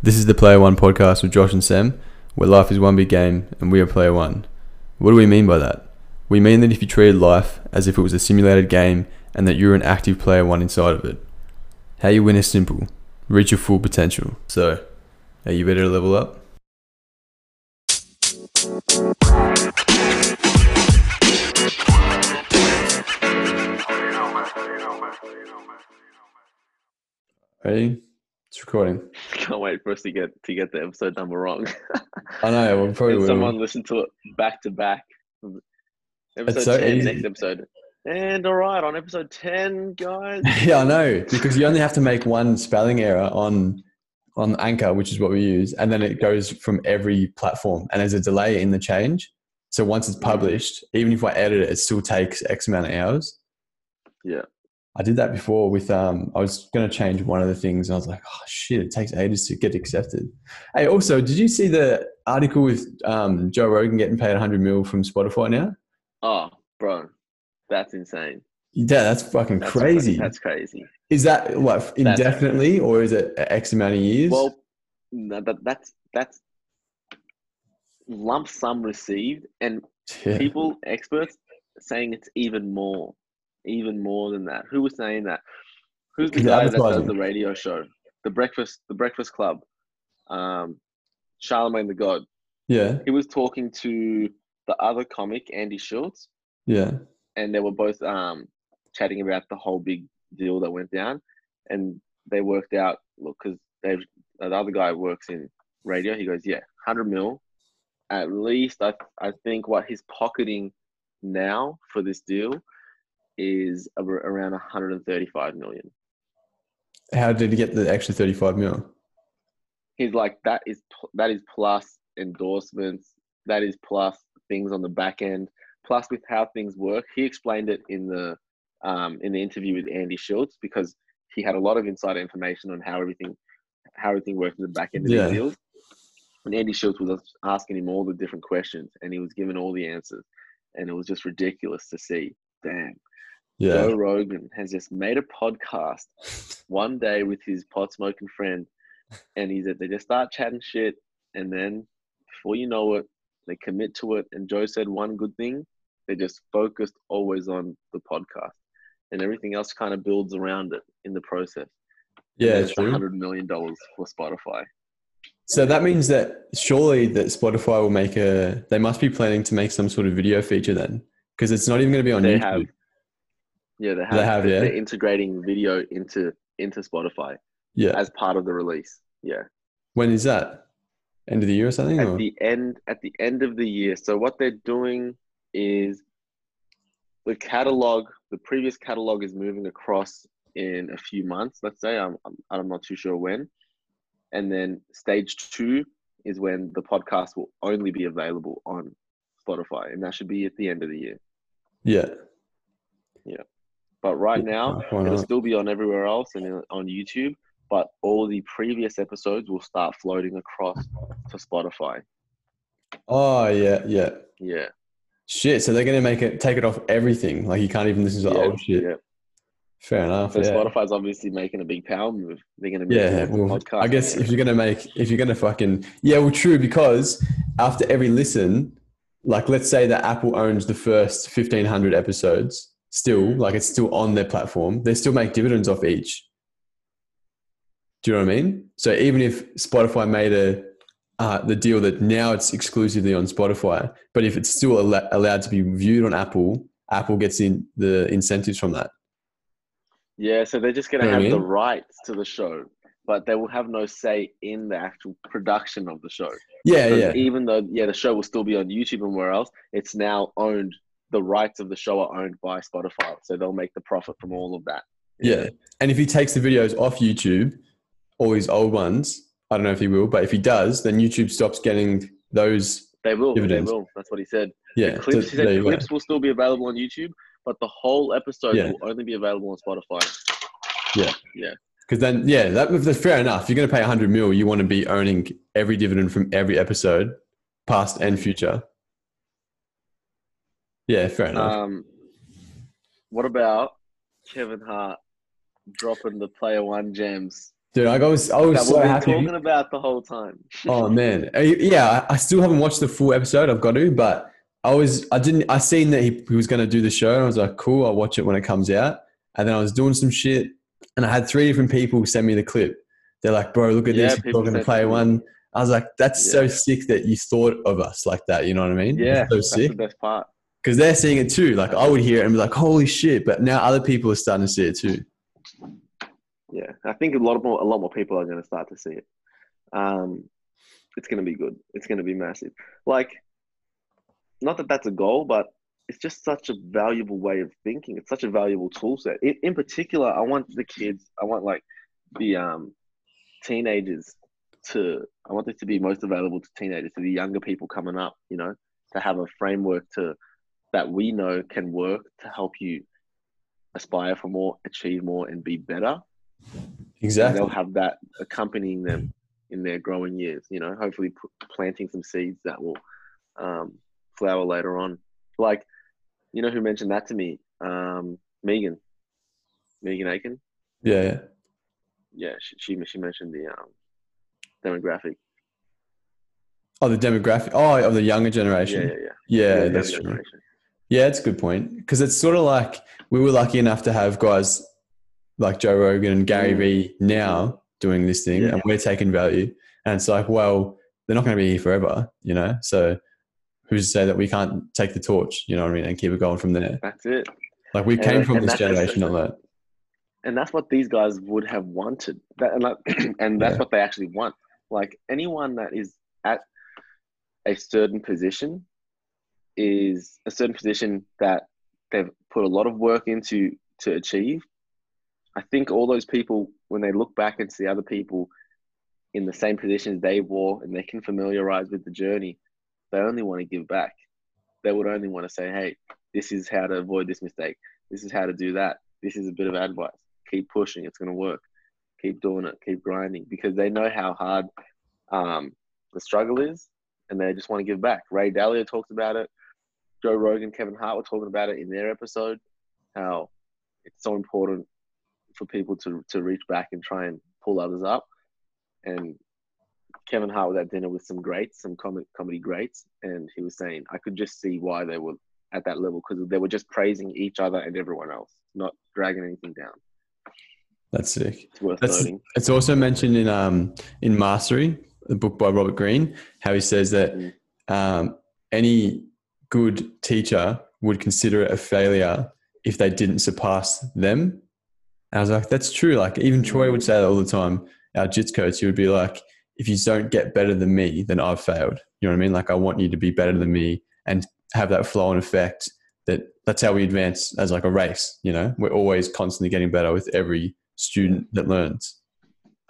This is the Player One podcast with Josh and Sam, where life is one big game and we are Player One. What do we mean by that? We mean that if you treated life as if it was a simulated game and that you're an active Player One inside of it. How you win is simple reach your full potential. So, are you ready to level up? Ready? It's recording. Can't wait for us to get to get the episode number wrong. I know, we'll probably will. someone listen to it back to back. Episode so 10, easy. next episode. And all right, on episode 10, guys. yeah, I know because you only have to make one spelling error on on Anchor, which is what we use, and then it goes from every platform, and there's a delay in the change. So once it's mm-hmm. published, even if I edit it, it still takes X amount of hours. Yeah. I did that before with um. I was going to change one of the things, and I was like, oh shit, it takes ages to get accepted. Hey, also, did you see the article with um Joe Rogan getting paid 100 mil from Spotify now? Oh, bro. That's insane. Yeah, that's fucking That's crazy. That's crazy. is that like indefinitely, or is it X amount of years? Well, no, that, that's that's lump sum received, and Yeah. people, experts, saying it's even more, even more than that. Who was saying that? Who's the guy that does the radio show, the Breakfast, the Breakfast Club? Um, Charlamagne the God. yeah, He was talking to the other comic, Andy Schulz, yeah, and they were both um, chatting about the whole big deal that went down, and they worked out. Look, because they've the other guy works in radio. He goes, yeah, hundred mil, at least. I I think what he's pocketing now for this deal is around 135 million. How did he get the extra 35 million? He's like that is that is plus endorsements. That is plus things on the back end. Plus with how things work. He explained it in the um, in the interview with Andy Schulz because he had a lot of insider information on how everything how everything works in the back end of Yeah. these deals. And Andy Schulz was asking him all the different questions, and he was giving all the answers, and it was just ridiculous to see. Damn, Yeah, Joe Rogan has just made a podcast one day with his pot smoking friend, and he's they just start chatting shit, and then before you know it, they commit to it. And Joe said one good thing: they just focused always on the podcast, and everything else kind of builds around it in the process. yeah, it's hundred million dollars for Spotify. So that means that surely that Spotify will make a. They must be planning to make some sort of video feature then, because it's not even going to be on They YouTube. have, yeah, they have. They have, yeah? They're integrating video into into Spotify yeah. as part of the release. Yeah. When is that? End of the year or something? at Or? the end at the end of the year. So what they're doing is the catalog, the previous catalog is moving across in a few months. Let's say I'm I'm, I'm not too sure when, and then stage two is when the podcast will only be available on Spotify, and that should be at the end of the year. Yeah. Yeah. But right now, Why it'll not? still be on everywhere else and on YouTube. But all the previous episodes will start floating across to Spotify. Oh yeah, yeah. Yeah. Shit. So they're going to make it take it off everything. Like you can't even listen to the yeah, old shit. yeah. Fair enough. So yeah. Spotify's obviously making a big power move. They're going to be Yeah, well, podcast. I guess if you're gonna make, if you're gonna fucking, yeah, well, true, because after every listen, like let's say that Apple owns the first 1500 episodes, still, like it's still on their platform, they still make dividends off each. Do you know what I mean? So even if Spotify made a, uh, the deal that now it's exclusively on Spotify, but if it's still al- allowed to be viewed on Apple, Apple gets in the incentives from that. yeah, so they're just going to You know have I the rights to the show, but they will have no say in the actual production of the show. Yeah, 'Cause yeah. Even though, yeah, the show will still be on YouTube and where else, it's now owned. The rights of the show are owned by Spotify, so they'll make the profit from all of that. Yeah. And if he takes the videos off YouTube, all his old ones, I don't know if he will, but if he does, then YouTube stops getting those. They will. Dividends. They will. That's what he said. Yeah. Clips, so he said clips will still be available on YouTube, but the whole episode Yeah. will only be available on Spotify. Because then, yeah, that, that's fair enough. You're going to pay 100 mil, you want to be owning every dividend from every episode, past and future. Yeah, fair enough. Um, what about Kevin Hart dropping the player one gems? dude. I was I was that so happy. talking about the whole time. Oh man, Uh, yeah. I I still haven't watched the full episode. I've got to, but I was I didn't I seen that he, he was going to do the show, and I was like, cool. I'll watch it when it comes out. And then I was doing some shit, and I had three different people send me the clip. They're like, bro, look at Yeah, this. People going to play one. I was like, that's so sick that you thought of us like that. You know what I mean? Yeah, It's so that's the best part. because they're seeing it too. Like I would hear it and be like, holy shit! But now other people are starting to see it too. Yeah, I think a lot of more, a lot more people are going to start to see it. Um, it's going to be good. It's going to be massive. Like, not that that's a goal, but it's just such a valuable way of thinking. It's such a valuable tool set. In, in particular, I want the kids. I want like the um, teenagers to. I want this to be most available to teenagers, to the younger people coming up. You know, to have a framework to that we know can work to help you aspire for more, achieve more, and be better and Exactly. they'll have that accompanying them in their growing years. You know, hopefully p- planting some seeds that will um, flower later on. Like, you know, who mentioned that to me? Um, Megan, Megan Aiken. Yeah, yeah. Yeah, she she, she mentioned the um, demographic. Oh, the demographic. Oh, of the younger Yeah, generation. yeah, yeah. Yeah, the that's true. generation. Yeah, it's a good point because it's sort of like we were lucky enough to have guys like Joe Rogan and Gary Mm. Vee now doing this thing, Yeah. and we're taking value. And it's like, well, they're not going to be here forever, you know. So who's to say that we can't take the torch, you know what I mean, and keep it going from there? That's it. Like we And- came from this generation of that. and that's what these guys would have wanted that and, like, and that's Yeah. what they actually want like anyone that is at a certain position is a certain position that they've put a lot of work into to achieve i think all those people when they look back and see other people in the same positions they were and they can familiarize with the journey they only want to give back. They would only want to say hey this is how to avoid this mistake. This is how to do that. This is a bit of advice. Keep pushing. It's going to work. Keep doing it. Keep grinding. Because they know how hard um, the struggle is and they just want to give back. Ray dalio talks about it. Joe rogan kevin hart were talking about it in their episode how it's so important for people to, to reach back and try and pull others up. And kevin hart was at dinner with some greats some com- comedy greats and he was saying i could just see why they were at that level because they were just praising each other and everyone else not dragging anything down That's sick. it's worth That's, noting it's also mentioned in um in Mastery, the book by Robert Greene, how he says that Mm. um, any good teacher would consider it a failure if they didn't surpass them. And I was like, that's true. Like even Troy would say that all the time. Our jits coach, he would be like, if you don't get better than me, then I've failed. You know what I mean? Like I want you to be better than me and have that flow and effect. That that's how we advance as like a race. You know, we're always constantly getting better with every student that learns.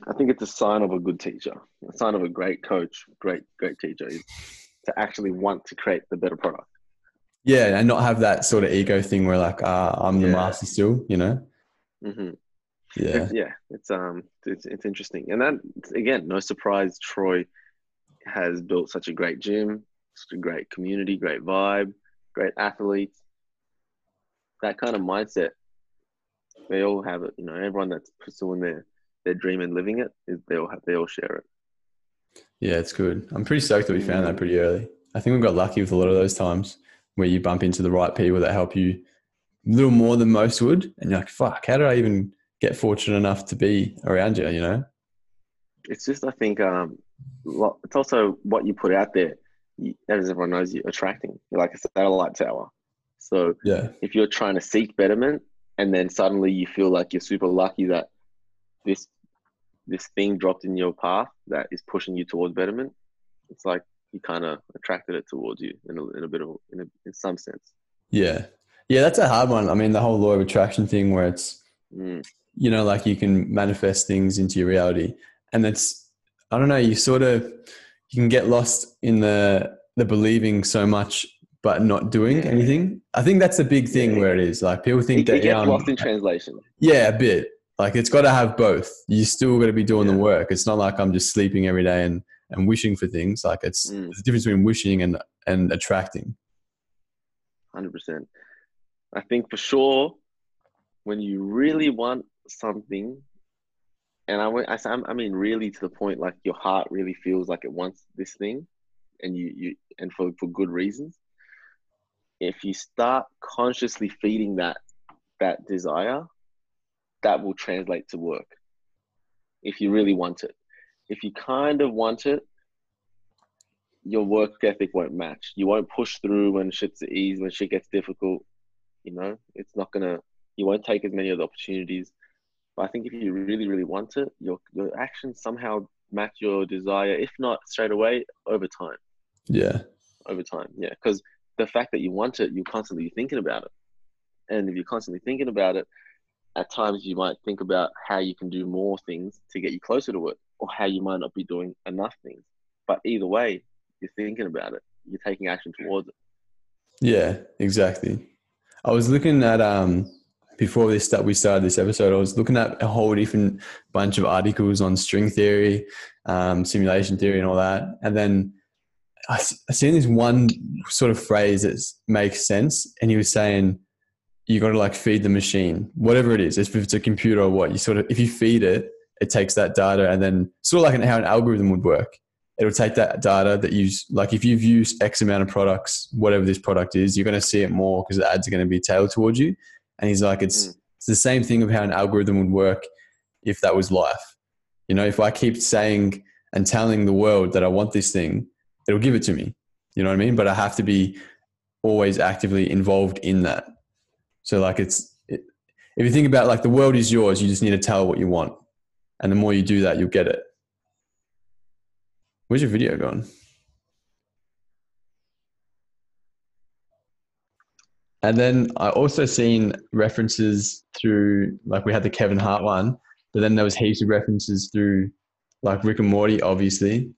I think it's a sign of a good teacher, a sign of a great coach, great great teacher, is to actually want to create the better product. Yeah, and not have that sort of ego thing where like, ah, I'm the Yeah. master still. You know? hmm Yeah. It's, yeah, it's um, it's, it's interesting, and that again, no surprise. Troy has built such a great gym, such a great community, great vibe, great athletes. That kind of mindset, they all have it. You know, everyone that's pursuing their their dream and living it, is they all have, they all share it. Yeah, it's good. I'm pretty stoked that we found that pretty early. I think we got lucky with a lot of those times where you bump into the right people that help you a little more than most would. And you're like, fuck, how did I even get fortunate enough to be around you, you know? it's just I think um, it's also what you put out there. As everyone knows, you're attracting. You're like a satellite tower. So Yeah. if you're trying to seek betterment, and then suddenly you feel like you're super lucky that this this thing dropped in your path that is pushing you towards betterment, it's like you kind of attracted it towards you in a, in a bit of in, a, in some sense. Yeah. Yeah, that's a hard one. I mean, the whole law of attraction thing where it's, Mm, you know, like you can manifest things into your reality. And that's, I don't know, you sort of, you can get lost in the, the believing so much, but not doing Yeah. anything. I think that's the big thing Yeah. where it is. Like people think it that, yeah, I'm- lost in translation. Yeah, a bit. Like it's got to have both. You still got to be doing the work. It's not like I'm just sleeping every day and, and wishing for things. Like it's Mm. a difference between wishing and and attracting. Hundred percent. I think for sure, when you really want something, and I went, I, I mean, really to the point, like your heart really feels like it wants this thing, and you, you, and for for good reasons. If you start consciously feeding that that desire, that will translate to work. If you really want it, if you kind of want it, your work ethic won't match. You won't push through when shit's easy, when shit gets difficult. You know, it's not gonna. You won't take as many of the opportunities. But I think if you really, really want it, your your actions somehow match your desire. If not straight away, over time. Yeah. Over time, yeah. Because the fact that you want it, you're constantly thinking about it, and if you're constantly thinking about it, at times you might think about how you can do more things to get you closer to it, or how you might not be doing enough things. But either way, you're thinking about it. You're taking action towards it. Yeah, exactly. I was looking at um before this that we started this episode, I was looking at a whole different bunch of articles on string theory, um, simulation theory, and all that. And then I seen this one sort of phrase that makes sense, and he was saying you got to like feed the machine, whatever it is. If it's a computer or what, you sort of if you feed it, it takes that data, and then sort of like an, how an algorithm would work it'll take that data that you like if you've used x amount of products whatever this product is you're going to see it more because the ads are going to be tailored towards you and he's like it's, Mm. it's the same thing of how an algorithm would work if that was life. You know if i keep saying and telling the world that i want this thing it'll give it to me. You know what i mean? But i have to be always actively involved in that. So like it's it, if you think about like the world is yours you just need to tell what you want. And the more you do that you'll get it. Where's your video gone? And then I also seen references through like we had the Kevin Hart one, but then there was heaps of references through like Rick and Morty, obviously.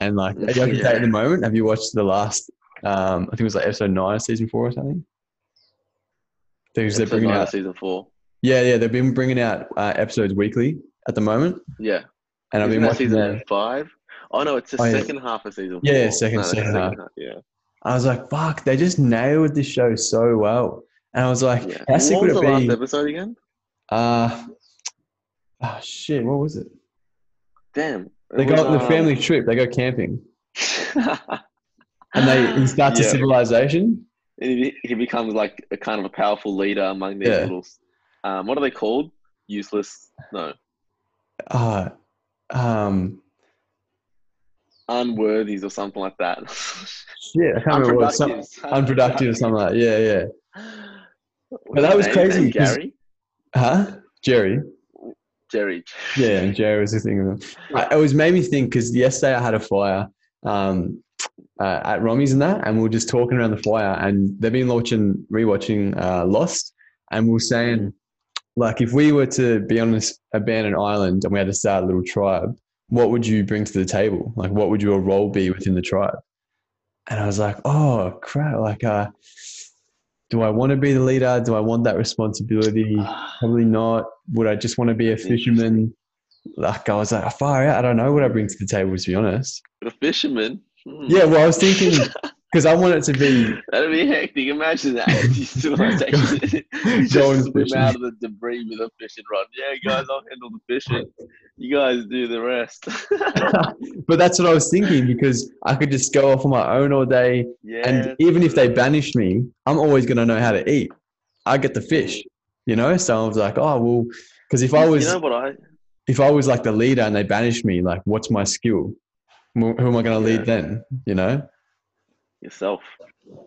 And like are you up to date at the moment? Have you watched the last um I think it was like episode nine of season four or something? Because they're bringing out season four. yeah, yeah, they've been bringing out uh, episodes weekly at the moment, Yeah. and I've Isn't been that watching season them. five? Oh no, it's the Oh, yeah. second half of season Yeah, four. yeah, second- No, that's second the half. Yeah. I was like, fuck, they just nailed this show so well. And I was like, yeah. how sick what would was it the last episode again? Uh, oh, shit, what was it? Damn. They go was, on the um, family trip, they go camping. And they he starts yeah. a civilization. And he, he becomes like a kind of a powerful leader among these Yeah. little. Um, what are they called? Useless? No, Uh, um, unworthies or something like that. yeah, I can't remember what. Some, Unproductive. or something like that. Yeah, yeah. But that was name? crazy Name Gary. Huh? Jerry. Jerry. Yeah, Jerry was the thing. of it. I, it was made me think because yesterday I had a fire um, uh, at Romy's and that, and we were just talking around the fire, and they've been watching, rewatching uh, Lost, and we were saying, like, if we were to be on this abandoned island and we had to start a little tribe, what would you bring to the table? Like, what would your role be within the tribe? And I was like, oh crap! Like, uh, do I want to be the leader? Do I want that responsibility? Probably not. Would I just want to be a fisherman? Like I was like, far out. I don't know what I bring to the table, to be honest. A fisherman. Hmm. Yeah, well, I was thinking because I want it to be. That'd be hectic. Imagine that. Going just swim out of the debris with a fishing rod. Yeah, guys, I'll handle the fishing. You guys do the rest. but that's what I was thinking because I could just go off on my own all day, yeah. and even if they banish me, I'm always gonna know how to eat. I get the fish, you know. So I was like, oh well, because if I was you know what I? if I was like the leader and they banished me, like, what's my skill? Who am I gonna lead Yeah. then? You know. Yourself.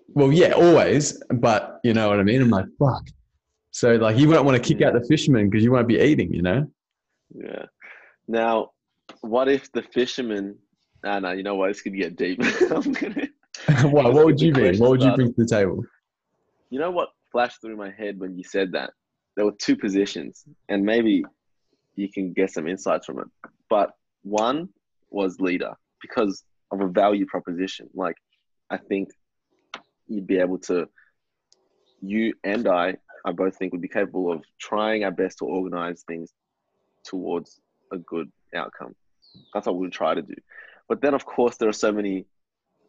Well, yeah, always, but you know what I mean. I'm like, fuck. So like, you won't want to kick out the fisherman because you won't be eating, you know. Yeah. Now, what if the fisherman? Ah, no. You know what? This could get deep. I'm gonna. Why? Let's What would you question What would you bring to the table? You know what flashed through my head when you said that? There were two positions, and maybe you can get some insights from it. But one was leader because of a value proposition. Like, I think you'd be able to, you and I, I both think would be capable of trying our best to organize things towards a good outcome. That's what we would try to do. But then, of course, there are so many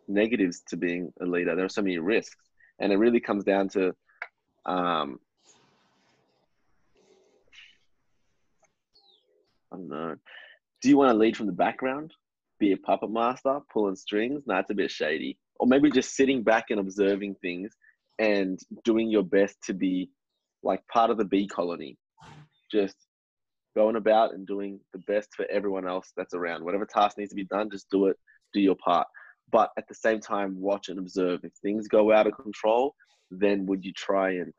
negatives to being a leader. There are so many risks, and it really comes down to um, I don't know. Do you want to lead from the background? Be a puppet master, pulling strings? No, it's a bit shady. Or maybe just sitting back and observing things and doing your best to be like part of the bee colony. Just going about and doing the best for everyone else that's around. Whatever task needs to be done, just do it, do your part. But at the same time, watch and observe. If things go out of control, then would you try and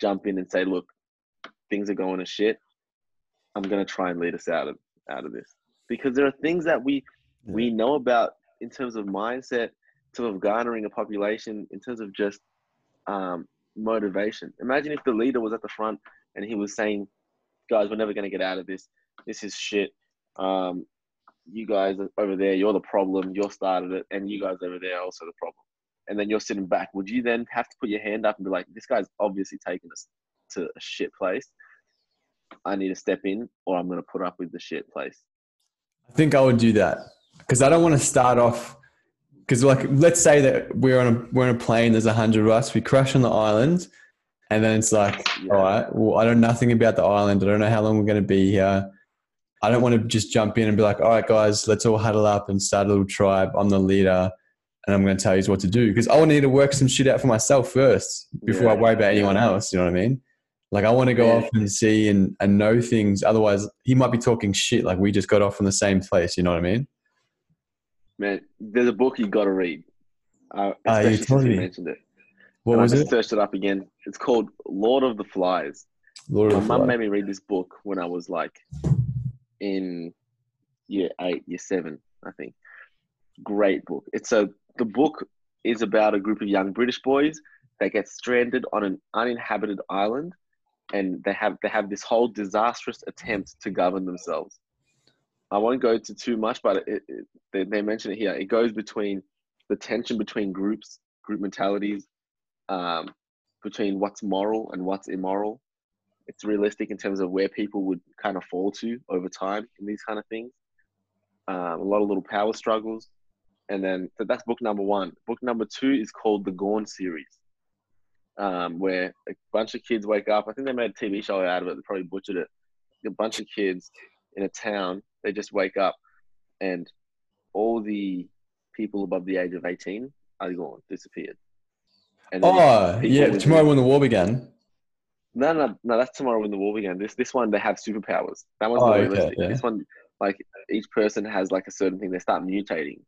jump in and say, look, things are going to shit. I'm gonna try and lead us out of out of this. Because there are things that we yeah. we know about in terms of mindset, in of garnering a population, in terms of just um, motivation. Imagine if the leader was at the front and he was saying, "Guys, we're never going to get out of this. This is shit. Um, you guys over there, you're the problem. You started it, and you guys over there are also the problem." And then you're sitting back. Would you then have to put your hand up and be like, "This guy's obviously taking us to a shit place. I need to step in, or I'm going to put up with the shit place." I think I would do that because I don't want to start off because like let's say that we're on a we're on a plane. There's a hundred of us. We crash on the island, and then it's like, yeah. all right, well, I know nothing about the island. I don't know how long we're going to be here. I don't want to just jump in and be like, all right, guys, let's all huddle up and start a little tribe. I'm the leader, and I'm going to tell you what to do because I want to need to work some shit out for myself first before yeah. I worry about anyone else. You know what I mean? Like I want to go yeah. off and see and, and know things. Otherwise, he might be talking shit. Like we just got off from the same place. You know what I mean? Man, there's a book you got to read. Uh, uh, you told me. mentioned it. What and was I it? searched it up again. It's called Lord of the Flies. Lord My mum made me read this book when I was like in year eight, year seven, I think. Great book. It's a the book is about a group of young British boys that get stranded on an uninhabited island, and they have they have this whole disastrous attempt to govern themselves. I won't go into too much, but it, it, they, they mention it here. It goes between the tension between groups, group mentalities, um, between what's moral and what's immoral. It's realistic in terms of where people would kind of fall to over time in these kind of things. Um, a lot of little power struggles. And then, so that's book number one. Book number two is called The Gone series, um, where a bunch of kids wake up. I think they made a TV show out of it. They probably butchered it. A bunch of kids in a town they just wake up and all the people above the age of 18 are gone, disappeared. And oh, yeah, tomorrow when the war began. No, no, no, that's tomorrow when the war began. This this one they have superpowers. That one's oh, more okay, realistic. Yeah. This one, like each person has like a certain thing. They start mutating.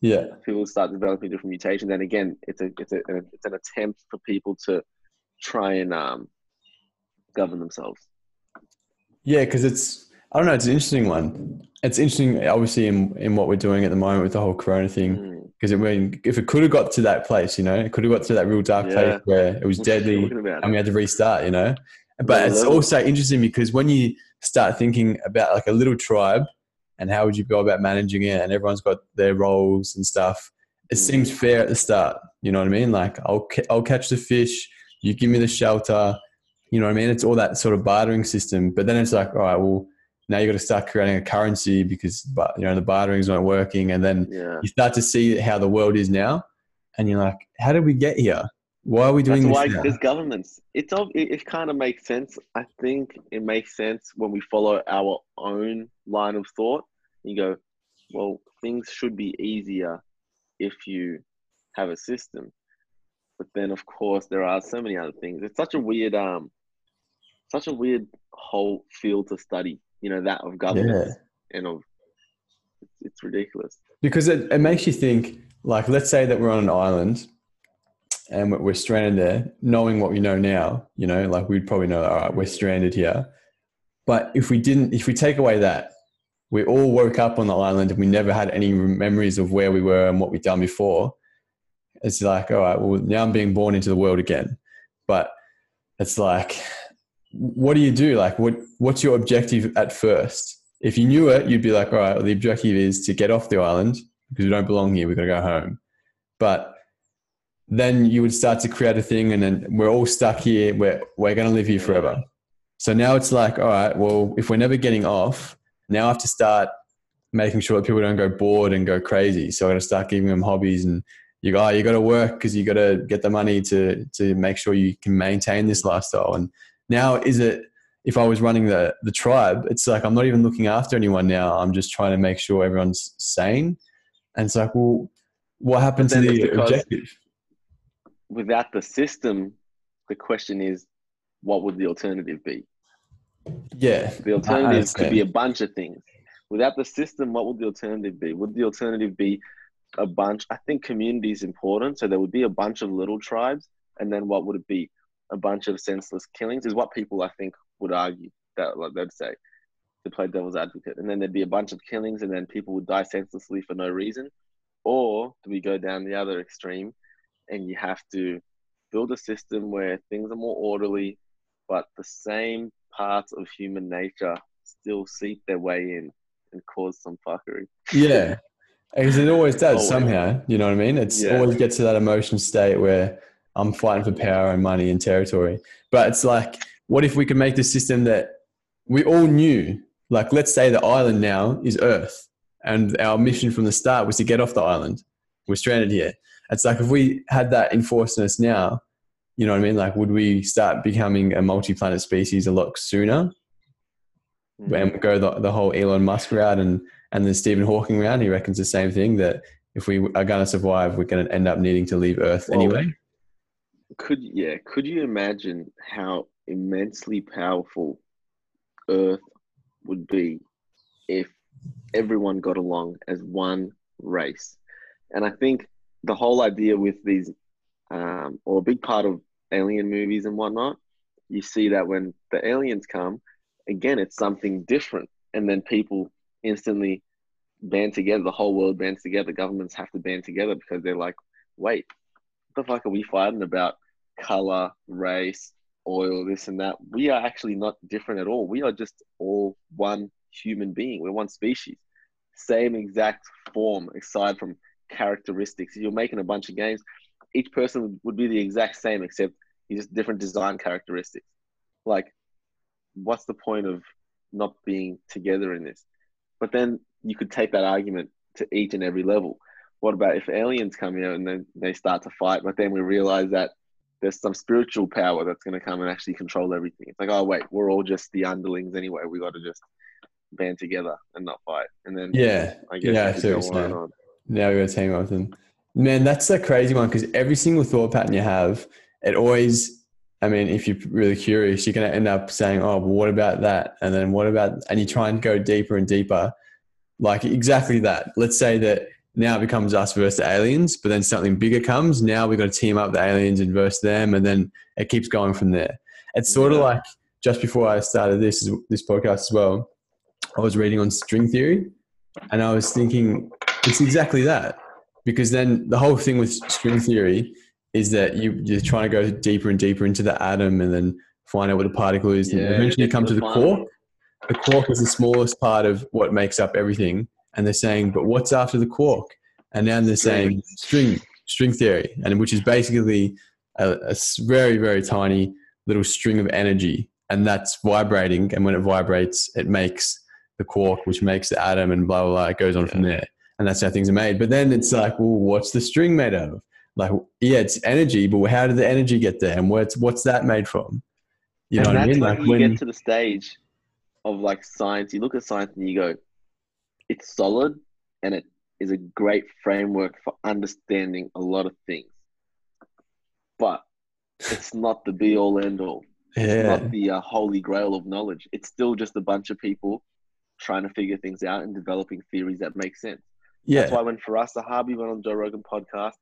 Yeah. People start developing different mutations. And again, it's a it's a it's an attempt for people to try and um govern themselves. Yeah, because it's I don't know. It's an interesting one. It's interesting, obviously, in, in what we're doing at the moment with the whole Corona thing. Because mm. I mean, if it could have got to that place, you know, it could have got to that real dark yeah. place where it was deadly and we had to restart, you know. But it's also interesting because when you start thinking about like a little tribe and how would you go about managing it, and everyone's got their roles and stuff, it mm. seems fair at the start. You know what I mean? Like I'll I'll catch the fish, you give me the shelter. You know what I mean? It's all that sort of bartering system. But then it's like, all right, well now you've got to start creating a currency because but you know the bartering's not working. And then yeah. you start to see how the world is now and you're like how did we get here? Why are we doing That's this why now? there's governments. It's it, it kind of makes sense. I think it makes sense when we follow our own line of thought. You go well things should be easier if you have a system. But then of course there are so many other things. It's such a weird um such a weird whole field to study you know that of government yeah. and of it's, it's ridiculous. Because it, it makes you think like let's say that we're on an island and we're stranded there knowing what we know now you know like we'd probably know all right we're stranded here. But if we didn't if we take away that we all woke up on the island and we never had any memories of where we were and what we'd done before. It's like all right well now i'm being born into the world again. But it's like what do you do? Like, what what's your objective at first? If you knew it, you'd be like, all right, well, the objective is to get off the island because we don't belong here. We've got to go home. But then you would start to create a thing, and then we're all stuck here. We're we're going to live here forever. So now it's like, all right, well, if we're never getting off, now I have to start making sure that people don't go bored and go crazy. So I got to start giving them hobbies and you got oh, you got to work because you got to get the money to to make sure you can maintain this lifestyle. And now is it if I was running the the tribe, it's like I'm not even looking after anyone now. I'm just trying to make sure everyone's sane. And it's like, well, what happened to the objective? Without the system, the question is, what would the alternative be? Yeah, The alternative could be a bunch of things. Without the system, what would the alternative be? Would the alternative be a bunch? I think community is important. So there would be a bunch of little tribes. And then what would it be? A bunch of senseless killings is what people I think would argue that like they'd say to play devil's advocate. And then there'd be a bunch of killings and then people would die senselessly for no reason. Or do we go down the other extreme and you have to build a system where things are more orderly, but the same parts of human nature still seep their way in and cause some fuckery. yeah, because it always does Always. somehow. You know what I mean? It's Yeah. always gets to that emotion state where I'm fighting for power and money and territory. But it's like, what if we could make the system that we all knew? Like, let's say the island now is Earth, and our mission from the start was to get off the island. We're stranded here. It's like if we had that enforced in us now, you know what I mean? Like, would we start becoming a multi-planet species a lot sooner? Mm-hmm. and go the, the whole Elon Musk route and and the Stephen Hawking route. He reckons the same thing that if we are going to survive, we're going to end up needing to leave Earth Well, anyway. Could yeah, could you imagine how immensely powerful Earth would be if everyone got along as one race? And I think the whole idea with these, um, or a big part of alien movies and whatnot, you see that when the aliens come, again, it's something different, and then people instantly band together. The whole world bands together. Governments have to band together because they're like, wait, what the fuck are we fighting about? Color, race, oil, this and that. We are actually not different at all. We are just all one human being. We're one species. Same exact form, aside from characteristics. If you're making a bunch of games, each person would be the exact same, except you just different design characteristics. Like, what's the point of not being together in this? But then you could take that argument to each and every level. What about if aliens come here and then they start to fight, but then we realize that there's some spiritual power that's going to come and actually control everything. It's like, oh wait, we're all just the underlings anyway. We got to just band together and not fight. And then Yeah, I guess yeah, I it could see go what you're on and saying. on. now we're going to team up with them. Man, that's a crazy one because every single thought pattern you have, it always, I mean, if you're really curious, you're going to end up saying, oh, well, what about that? And then what about, and you try and go deeper and deeper. Like exactly that. Let's say that now it becomes us versus the aliens, but then something bigger comes. Now we've got to team up the aliens and verse them, and then it keeps going from there. It's sort of like just before I started this this podcast as well, I was reading on string theory, and I was thinking it's exactly that. Because then the whole thing with string theory is that you, you're trying to go deeper and deeper into the atom, and then find out what a particle is, and eventually you come to to the the quark. The quark is the smallest part of what makes up everything, and they're saying, but what's after the quark? And now they're saying string string theory, and which is basically a very very tiny little string of energy, and that's vibrating. And when it vibrates, it makes the quark, which makes the atom, and blah blah blah. It goes on from there, and that's how things are made. But then it's like, well, what's the string made of? Like, yeah, it's energy, but how did the energy get there, and what's what's that made from? You know and what I that's mean? when Like you when get to the stage of like science, you look at science and you go, it's solid and it is a great framework for understanding a lot of things. But it's not the be all end all. It's not the uh, holy grail of knowledge. It's still just a bunch of people trying to figure things out and developing theories that make sense. yeah, That's why when Faraz Sahabi went on the Joe Rogan podcast,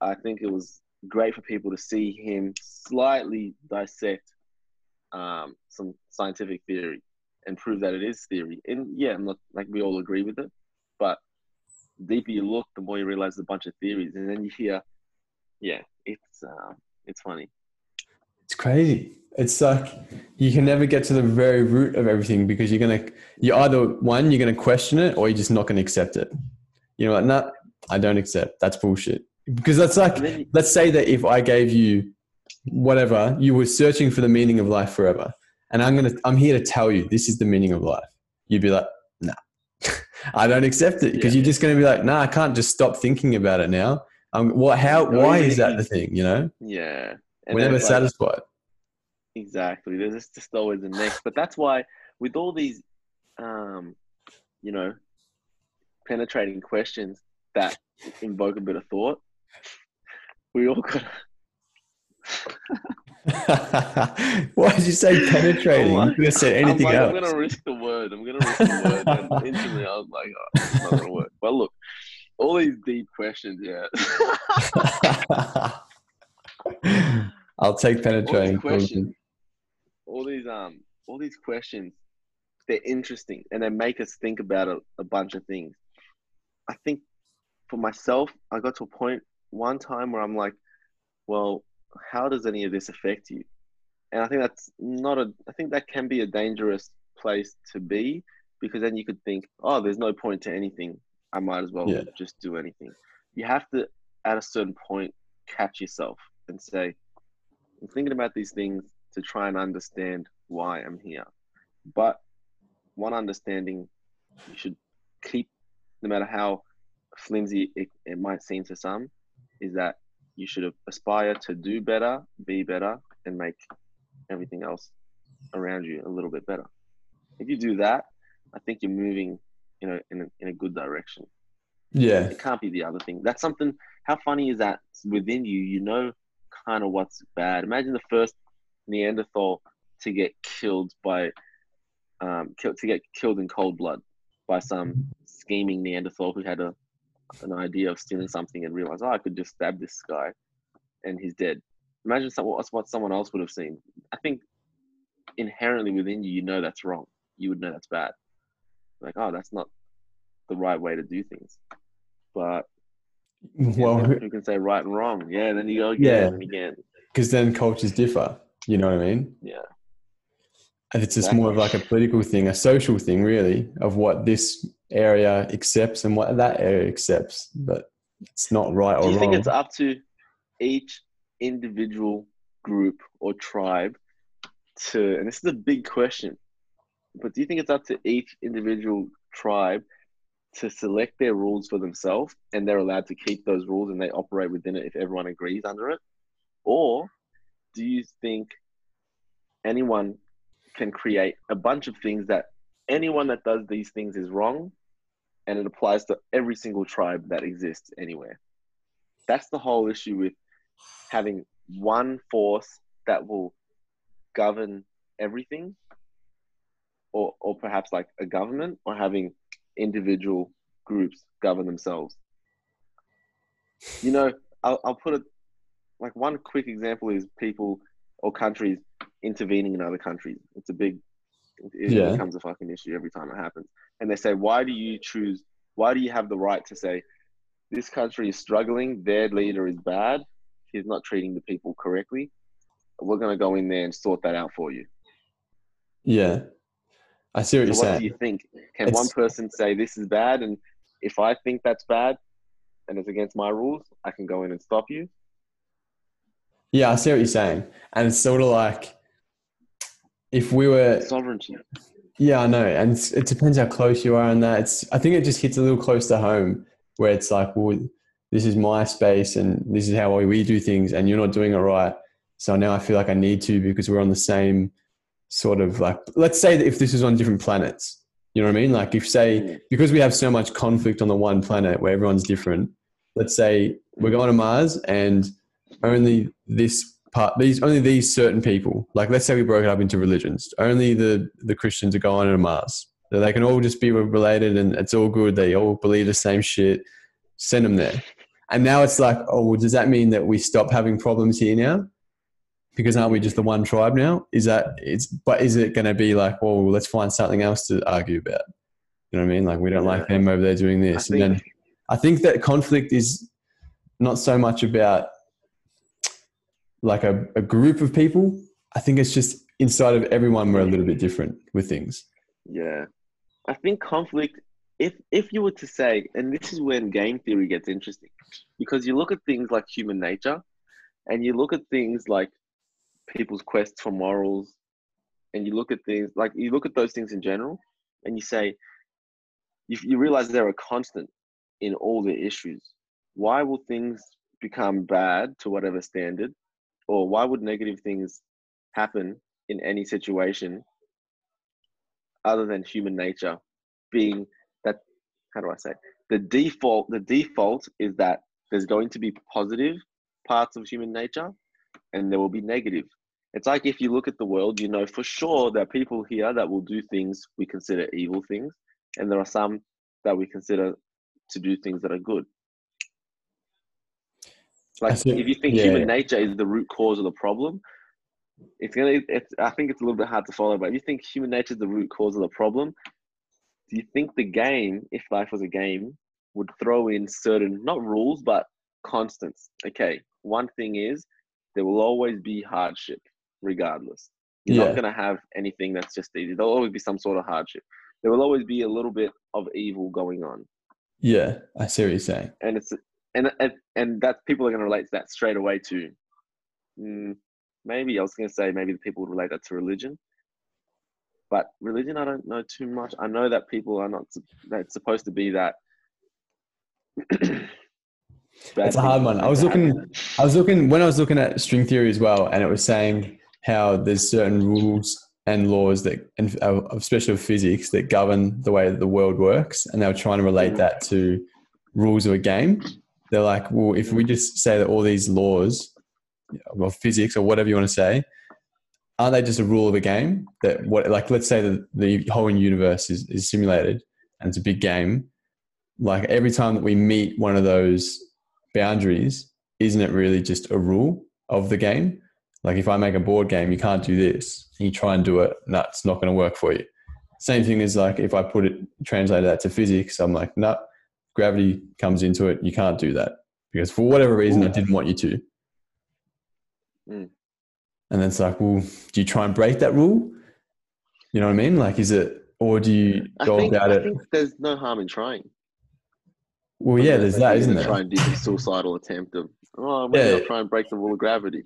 I think it was great for people to see him slightly dissect um, some scientific theory and prove that it is theory. And yeah, I'm not like we all agree with it, but the deeper you look, the more you realize a bunch of theories, and then you hear, yeah, it's uh, it's funny. It's crazy. It's like you can never get to the very root of everything because you're gonna you either one you're gonna question it or you're just not gonna accept it. You know, like nah, I don't accept. That's bullshit. Because that's like you- let's say that if I gave you whatever you were searching for the meaning of life forever, and I'm gonna I'm here to tell you this is the meaning of life. You'd be like, nah, I don't accept it because Yeah. you're just gonna be like, nah, I can't just stop thinking about it now. Um, what? How? No, why is that the thing? You know, yeah, and we're never like, satisfied. Exactly. There's just always a next. But that's why with all these um, you know, penetrating questions that invoke a bit of thought, we all got Why did you say penetrating? I'm you could have said anything I'm like, else. I'm gonna risk the word. I'm gonna risk the word. And instantly I was like, oh, it's not gonna work. But look, all these deep questions, yeah. I'll take all penetrating. these questions, all these um, all these questions, they're interesting and they make us think about a, a bunch of things. I think for myself, I got to a point one time where I'm like, well, how does any of this affect you? And I think that's not a. I think that can be a dangerous place to be because then you could think, oh, there's no point to anything. I might as well Yeah. just do anything. You have to, at a certain point, catch yourself and say, I'm thinking about these things to try and understand why I'm here. But one understanding you should keep, no matter how flimsy it, it might seem to some, is that you should aspire to do better, be better, and make everything else around you a little bit better. If you do that, I think you're moving, you know, in a, in a good direction. Yeah, It can't be the other thing. That's something. How funny is that? Within you, you know, kind of what's bad. Imagine the first Neanderthal to get killed by, um, to get killed in cold blood by some scheming Neanderthal who had a an idea of stealing something and realize, oh, I could just stab this guy, and he's dead. Imagine some, what, what someone else would have seen. I think inherently within you, you know that's wrong. You would know that's bad. Like, oh, that's not the right way to do things. But well, well, who can say right and wrong? Yeah, then you go again Yeah. and again. because then cultures differ. You know what I mean? Yeah, And it's just more of like a political thing, a social thing, really, of what this area accepts and what that area accepts. But it's not right or wrong. do you think wrong. it's up to each individual group or tribe to? And this is a big question, but do you think it's up to each individual tribe to select their rules for themselves, and they're allowed to keep those rules and they operate within it if everyone agrees under it, or do you think anyone can create a bunch of things that anyone that does these things is wrong and it applies to every single tribe that exists anywhere. That's the whole issue with having one force that will govern everything or or perhaps like a government or having individual groups govern themselves. You know i'll, I'll put it like one quick example is people or countries intervening in other countries. It's a big it Yeah. becomes a fucking issue every time it happens and they say why do you choose why do you have the right to say this country is struggling their leader is bad he's not treating the people correctly we're going to go in there and sort that out for you yeah, I see what you're so what saying. do you think can It's- one person say this is bad and if i think that's bad and it's against my rules i can go in and stop you Yeah, I see what you're saying. And it's sort of like if we were sovereignty Yeah, I know, and it's, it depends how close you are on that. It's I think it just hits a little close to home where it's like, well, this is my space and this is how we do things, and you're not doing it right. So now I feel like I need to because we're on the same sort of like. Let's say that if this is on different planets, you know what I mean? Like if say Mm. because we have so much conflict on the one planet where everyone's different. Let's say we're going to Mars and only this part these only these certain people like let's say we broke it up into religions only the the christians are going to mars. So they can all just be related and it's all good. They all believe the same shit. Send them there. And now it's like oh well does that mean that we stop having problems here now? Because aren't we just the one tribe now? Is that it's but is it going to be like well let's find something else to argue about. You know what i mean? Like we don't like them over there doing I this and then I think that conflict is not so much about like a, a group of people. I think it's just inside of everyone we're a little bit different with things. yeah. I think conflict, if if you were to say, and this is when game theory gets interesting, because you look at things like human nature, and you look at things like people's quest for morals, and you look at things like you look at those things in general, and you say, you, you realize they're a constant in all the issues. Why will things become bad to whatever standard, or why would negative things happen in any situation other than human nature being that how do I say the default the default is that there's going to be positive parts of human nature and there will be negative. It's like if you look at the world, you know for sure there are people here that will do things we consider evil things, and there are some that we consider to do things that are good. Like think- if you think yeah. human nature is the root cause of the problem, it's gonna. It's. I think it's a little bit hard to follow. But if you think human nature is the root cause of the problem, do you think the game, if life was a game, would throw in certain not rules but constants? Okay, one thing is there will always be hardship, regardless. You're Yeah. not gonna have anything that's just easy. There'll always be some sort of hardship. There will always be a little bit of evil going on Yeah, I see what you're saying. and it's and and, and that people are going to relate to that straight away to mm, maybe i was going to say maybe the people would relate that to religion but religion i don't know too much i know that people are not sup- that it's supposed to be that That's a hard one. I was looking-. I was looking when I was looking at string theory as well, and it was saying how there's certain rules and laws that, and uh, especially of physics, that govern the way that the world works, and they were trying to relate Mhm. that to rules of a game. They're like, well, if we just say that all these laws of physics or whatever you want to say, aren't they just a rule of a game? That what, like, let's say that the whole universe is, is simulated and it's a big game. Like every time that we meet one of those boundaries, isn't it really just a rule of the game? Like if I make a board game, you can't do this. You try and do it, and that's not going to work for you. Same thing as like if I put it translated that to physics, I'm like, no, gravity comes into it. You can't do that because for whatever reason, I didn't want you to. Mm. And then it's like, well, do you try and break that rule? You know what I mean? Like, is it, or do you I go think, about I it? think there's no harm in trying. Well, yeah, there's that, isn't there? Try and do the suicidal attempt of, oh, maybe Yeah. I'll try and break the rule of gravity.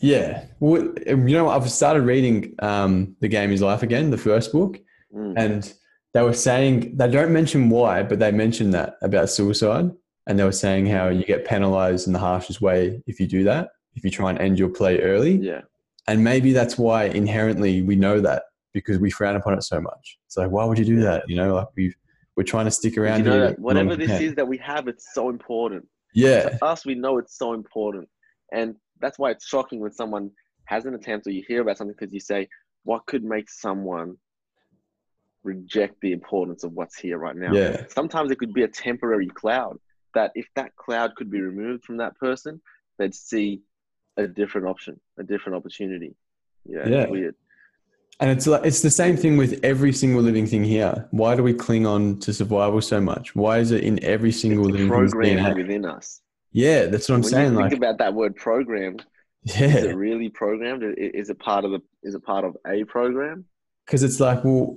Yeah. Well, you know, I've started reading um, The Game is Life again, the first book, Mm. and they were saying, they don't mention why, but they mentioned that about suicide. And they were saying how you get penalized in the harshest way if you do that, if you try and end your play early. Yeah. And maybe that's why inherently we know that because we frown upon it so much. It's like, why would you do that? You know, like we've, we're trying to stick around you know here that whatever this can. is that we have, it's so important. Yeah. To us, we know it's so important. And that's why it's shocking when someone has an attempt or you hear about something because you say, what could make someone reject the importance of what's here right now? Yeah. Sometimes it could be a temporary cloud that if that cloud could be removed from that person, they'd see a different option, a different opportunity. Yeah, Yeah. weird. And it's like it's the same thing with every single living thing here. Why do we cling on to survival so much? Why is it in every single It's living DNA? within us. Yeah, that's what I'm when saying. you think Like, about that word programmed, Yeah, is it really programmed? Is it part of the? Is it part of a program? because it's like, well,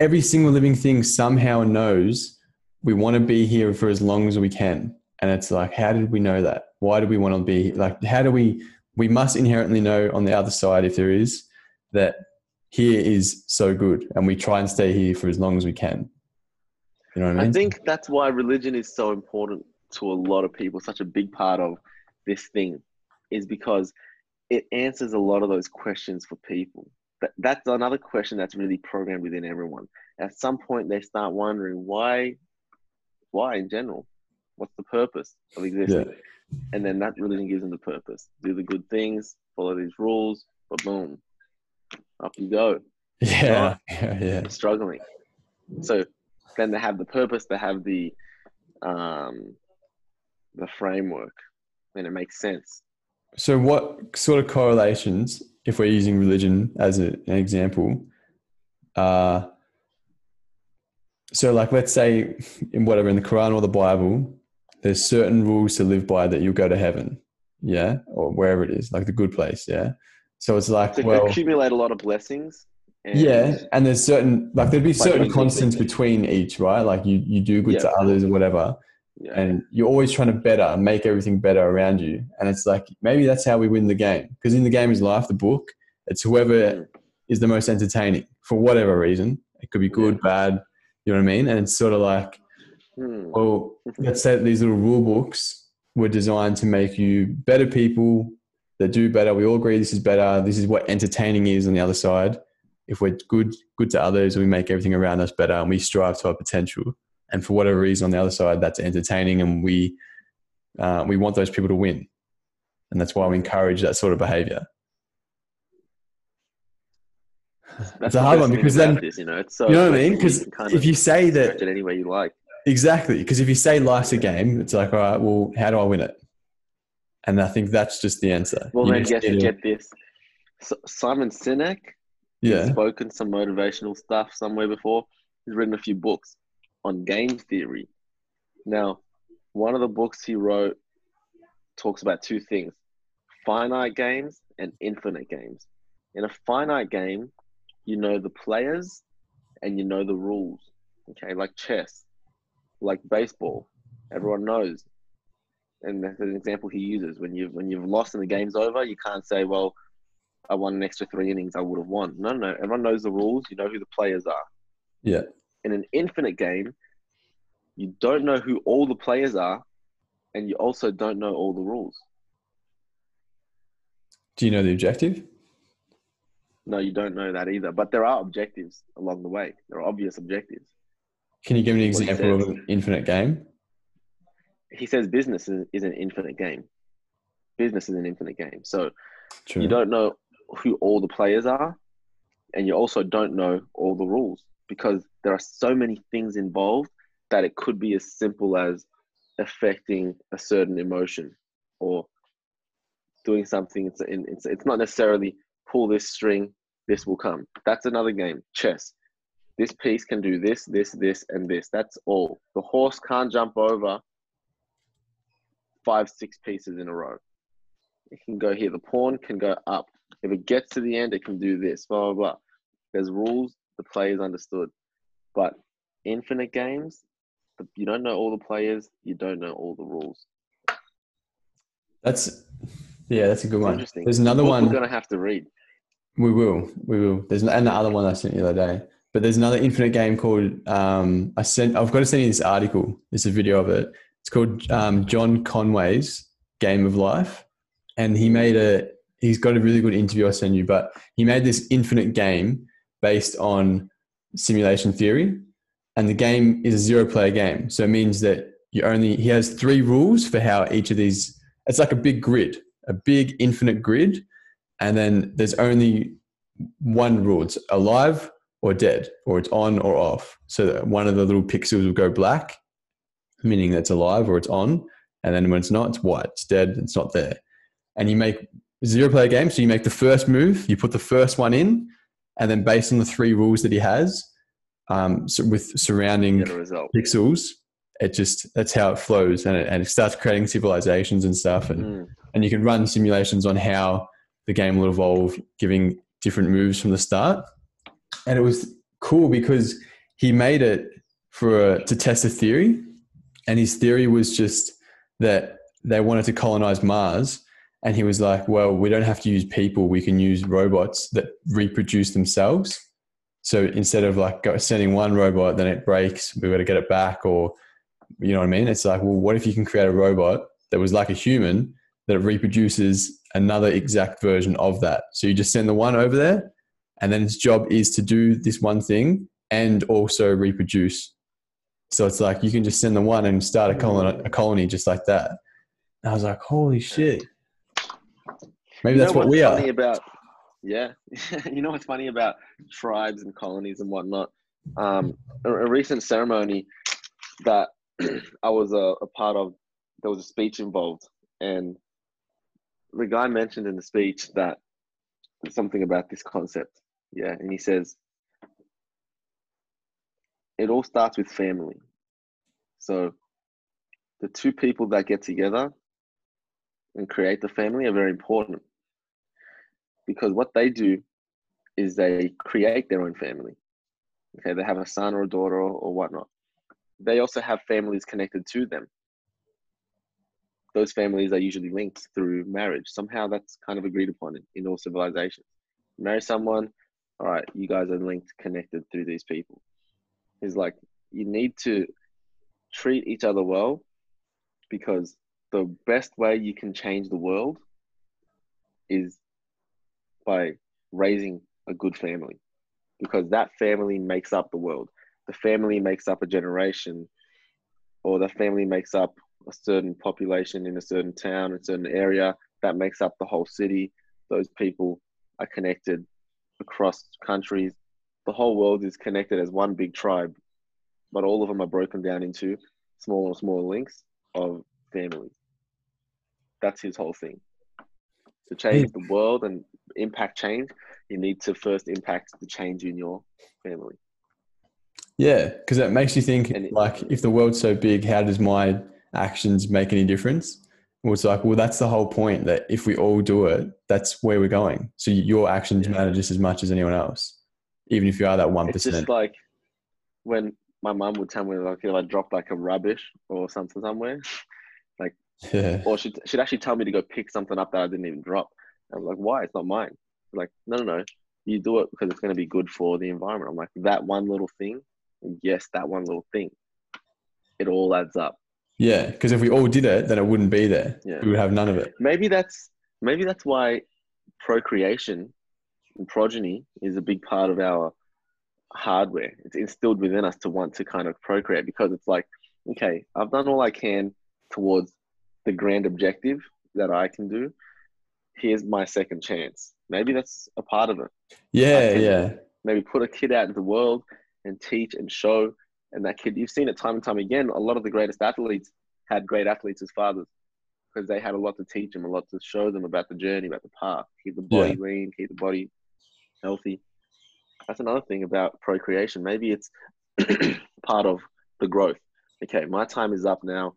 every single living thing somehow knows we want to be here for as long as we can. And it's like, how did we know that? Why do we want to be like? How do we? We must inherently know on the other side, if there is, that here is so good, and we try and stay here for as long as we can. You know what I mean? I think that's why religion is so important to a lot of people. Such a big part of this thing is because it answers a lot of those questions for people. That, that's another question that's really programmed within everyone. At some point, they start wondering why, why in general, what's the purpose of existing? And then that religion gives them the purpose. Do the good things, follow these rules, but boom, up you go. Yeah, yeah, yeah. struggling. So then they have the purpose, they have the um, the framework, and it makes sense. So, what sort of correlations, if we're using religion as a, an example, uh, so like let's say in whatever in the Quran or the Bible, there's certain rules to live by that you'll go to heaven, yeah, or wherever it is, like the good place, yeah. So it's like, To well, accumulate a lot of blessings. And yeah, and there's certain like there'd be certain constants between each, right? Like you you do good Yeah, to others or whatever, yeah. and you're always trying to better make everything better around you and it's like maybe that's how we win the game because in the game is life the book it's whoever is the most entertaining for whatever reason it could be good bad you know what i mean and it's sort of like Hmm. well let's say these little rule books were designed to make you better people that do better. We all agree this is better. This is what entertaining is on the other side. If we're good, good to others, we make everything around us better, and we strive to our potential. And for whatever reason, on the other side, that's entertaining, and we uh, we want those people to win, and that's why we encourage that sort of behavior. That's It's a hard one because then- you know, it's so you know what I mean? Because if you say that it any way you like. Exactly. Because if you say life's a game, it's like, all right, well, how do I win it? And I think that's just the answer. Well, You then need to- get this. S Simon Sinek, yeah. spoken some motivational stuff somewhere before. He's written a few books on game theory. Now, one of the books he wrote talks about two things finite games and infinite games. In a finite game, you know the players and you know the rules. Okay, like chess, like baseball, everyone knows. And that's an example he uses. When you've when you've lost and the game's over, you can't say, "Well, I won an extra three innings, I would have won." No, no, everyone knows the rules. You know who the players are. Yeah. In an infinite game, you don't know who all the players are, and you also don't know all the rules. Do you know the objective? No, you don't know that either. But there are objectives along the way. There are obvious objectives. Can you give me an example of an infinite game? He says business is, is an infinite game. Business is an infinite game. So True. you don't know who all the players are, and you also don't know all the rules because there are so many things involved that it could be as simple as affecting a certain emotion or doing something. It's, it's, it's not necessarily pull this string, this will come. That's another game, chess. This piece can do this, this, this, and this. That's all. The horse can't jump over five, six pieces in a row. It can go here. The pawn can go up. If it gets to the end, it can do this, blah, blah, blah. There's rules, the players understood. But infinite games, you don't know all the players, you don't know all the rules. That's yeah, that's a good one. There's another one. We're gonna have to read. We will. We will. There's and the other one I sent you the other day. But there's another infinite game called um, I sent. I've got to send you this article. There's a video of it. It's called um, John Conway's Game of Life, and he made a. He's got a really good interview I send you, but he made this infinite game based on simulation theory, and the game is a zero player game. So it means that you only. He has three rules for how each of these. It's like a big grid, a big infinite grid, and then there's only one rule it's alive or dead or it's on or off so that one of the little pixels will go black meaning that it's alive or it's on and then when it's not it's white it's dead it's not there and you make zero player game so you make the first move you put the first one in and then based on the three rules that he has um, so with surrounding pixels it just that's how it flows and it, and it starts creating civilizations and stuff and Mm. and you can run simulations on how the game will evolve, giving different moves from the start. And it was cool because he made it for a, to test a theory, and his theory was just that they wanted to colonize Mars. And he was like, "Well, we don't have to use people; we can use robots that reproduce themselves. So instead of like sending one robot, then it breaks, we've got to get it back, or you know what I mean? It's like, well, what if you can create a robot that was like a human that reproduces another exact version of that. So you just send the one over there, and then its job is to do this one thing and also reproduce. So it's like you can just send the one and start a colony, a colony just like that. And I was like, holy shit. Maybe You that's what we are. about yeah. You know what's funny about tribes and colonies and whatnot? Um a, a recent ceremony that i was a, a part of there was a speech involved. And the guy mentioned in the speech that something about this concept yeah. And he says it all starts with family. So the two people that get together and create the family are very important because what they do is they create their own family. Okay, they have a son or a daughter or, whatnot. They also have families connected to them. Those families are usually linked through marriage. Somehow that's kind of agreed upon in, in all civilizations. Marry someone, all right, you guys are linked, connected through these people. It's like you need to treat each other well because the best way you can change the world is by raising a good family because that family makes up the world. The family makes up a generation, or the family makes up a certain population in a certain town, a certain area that makes up the whole city. Those people are connected across countries. The whole world is connected as one big tribe, but all of them are broken down into smaller and smaller links of families. That's his whole thing. To change the world and impact change, you need to first impact the change in your family. Yeah, because that makes you think it- like if the world's so big, how does my actions make any difference? Well, it's like, well, that's the whole point that if we all do it, that's where we're going. So your actions Yeah. matter just as much as anyone else, even if you are that one It's just like when my mum would tell me like if I dropped like a rubbish or something somewhere, Yeah, or she'd, she'd actually tell me to go pick something up that I didn't even drop. I'm like, why? It's not mine. Like, no, no, no. You do it because it's going to be good for the environment. I'm like, that one little thing. Yes, that one little thing. It all adds up. yeah. Because if we all did it, then it wouldn't be there. Yeah. We would have none of it. Maybe that's maybe that's why procreation and progeny is a big part of our hardware. It's instilled within us to want to kind of procreate because it's like, okay, I've done all I can towards the grand objective that I can do. Here's my second chance. Maybe that's a part of it. Yeah, yeah, Maybe put a kid out into the world and teach and show. And that kid, you've seen it time and time again. A lot of the greatest athletes had great athletes as fathers because they had a lot to teach them, a lot to show them about the journey, about the path. Keep the body lean, keep the body healthy. That's another thing about procreation. Maybe it's part of the growth. Okay, my time is up now.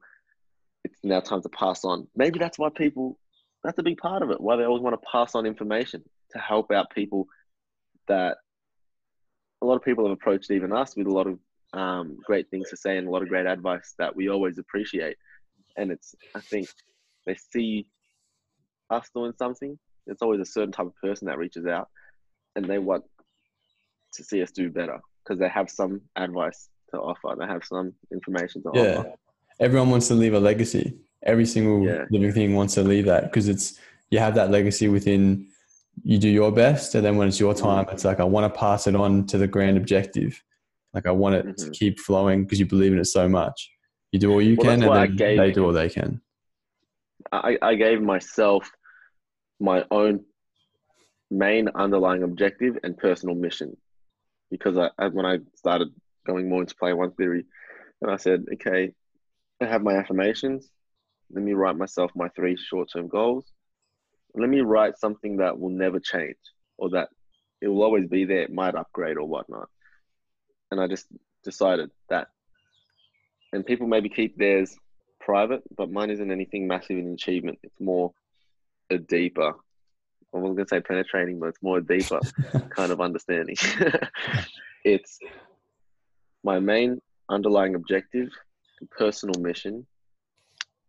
It's now time to pass on. Maybe that's why people, that's a big part of it, why they always want to pass on information to help out people that a lot of people have approached even us with a lot of um, great things to say and a lot of great advice that we always appreciate. And it's, I think, they see us doing something. It's always a certain type of person that reaches out, and they want to see us do better because they have some advice to offer. They have some information to yeah. offer. Everyone wants to leave a legacy. Every single Yeah. living thing wants to leave that because it's you have that legacy within. You do your best, and then when it's your time, it's like I want to pass it on to the grand objective. Like I want it to Mhm. keep flowing because you believe in it so much. You do all you Well, can, that's why I and then they do all they can. I, I gave myself my own main underlying objective and personal mission because I, I when I started going more into play one theory, and I said, okay, I have my affirmations. Let me write myself my three short term goals. Let me write something that will never change or that it will always be there. It might upgrade or whatnot. And I just decided that. And people maybe keep theirs private, but mine isn't anything massive in achievement. It's more a deeper, I wasn't going to say penetrating, but it's more a deeper kind of understanding. it's my main underlying objective personal mission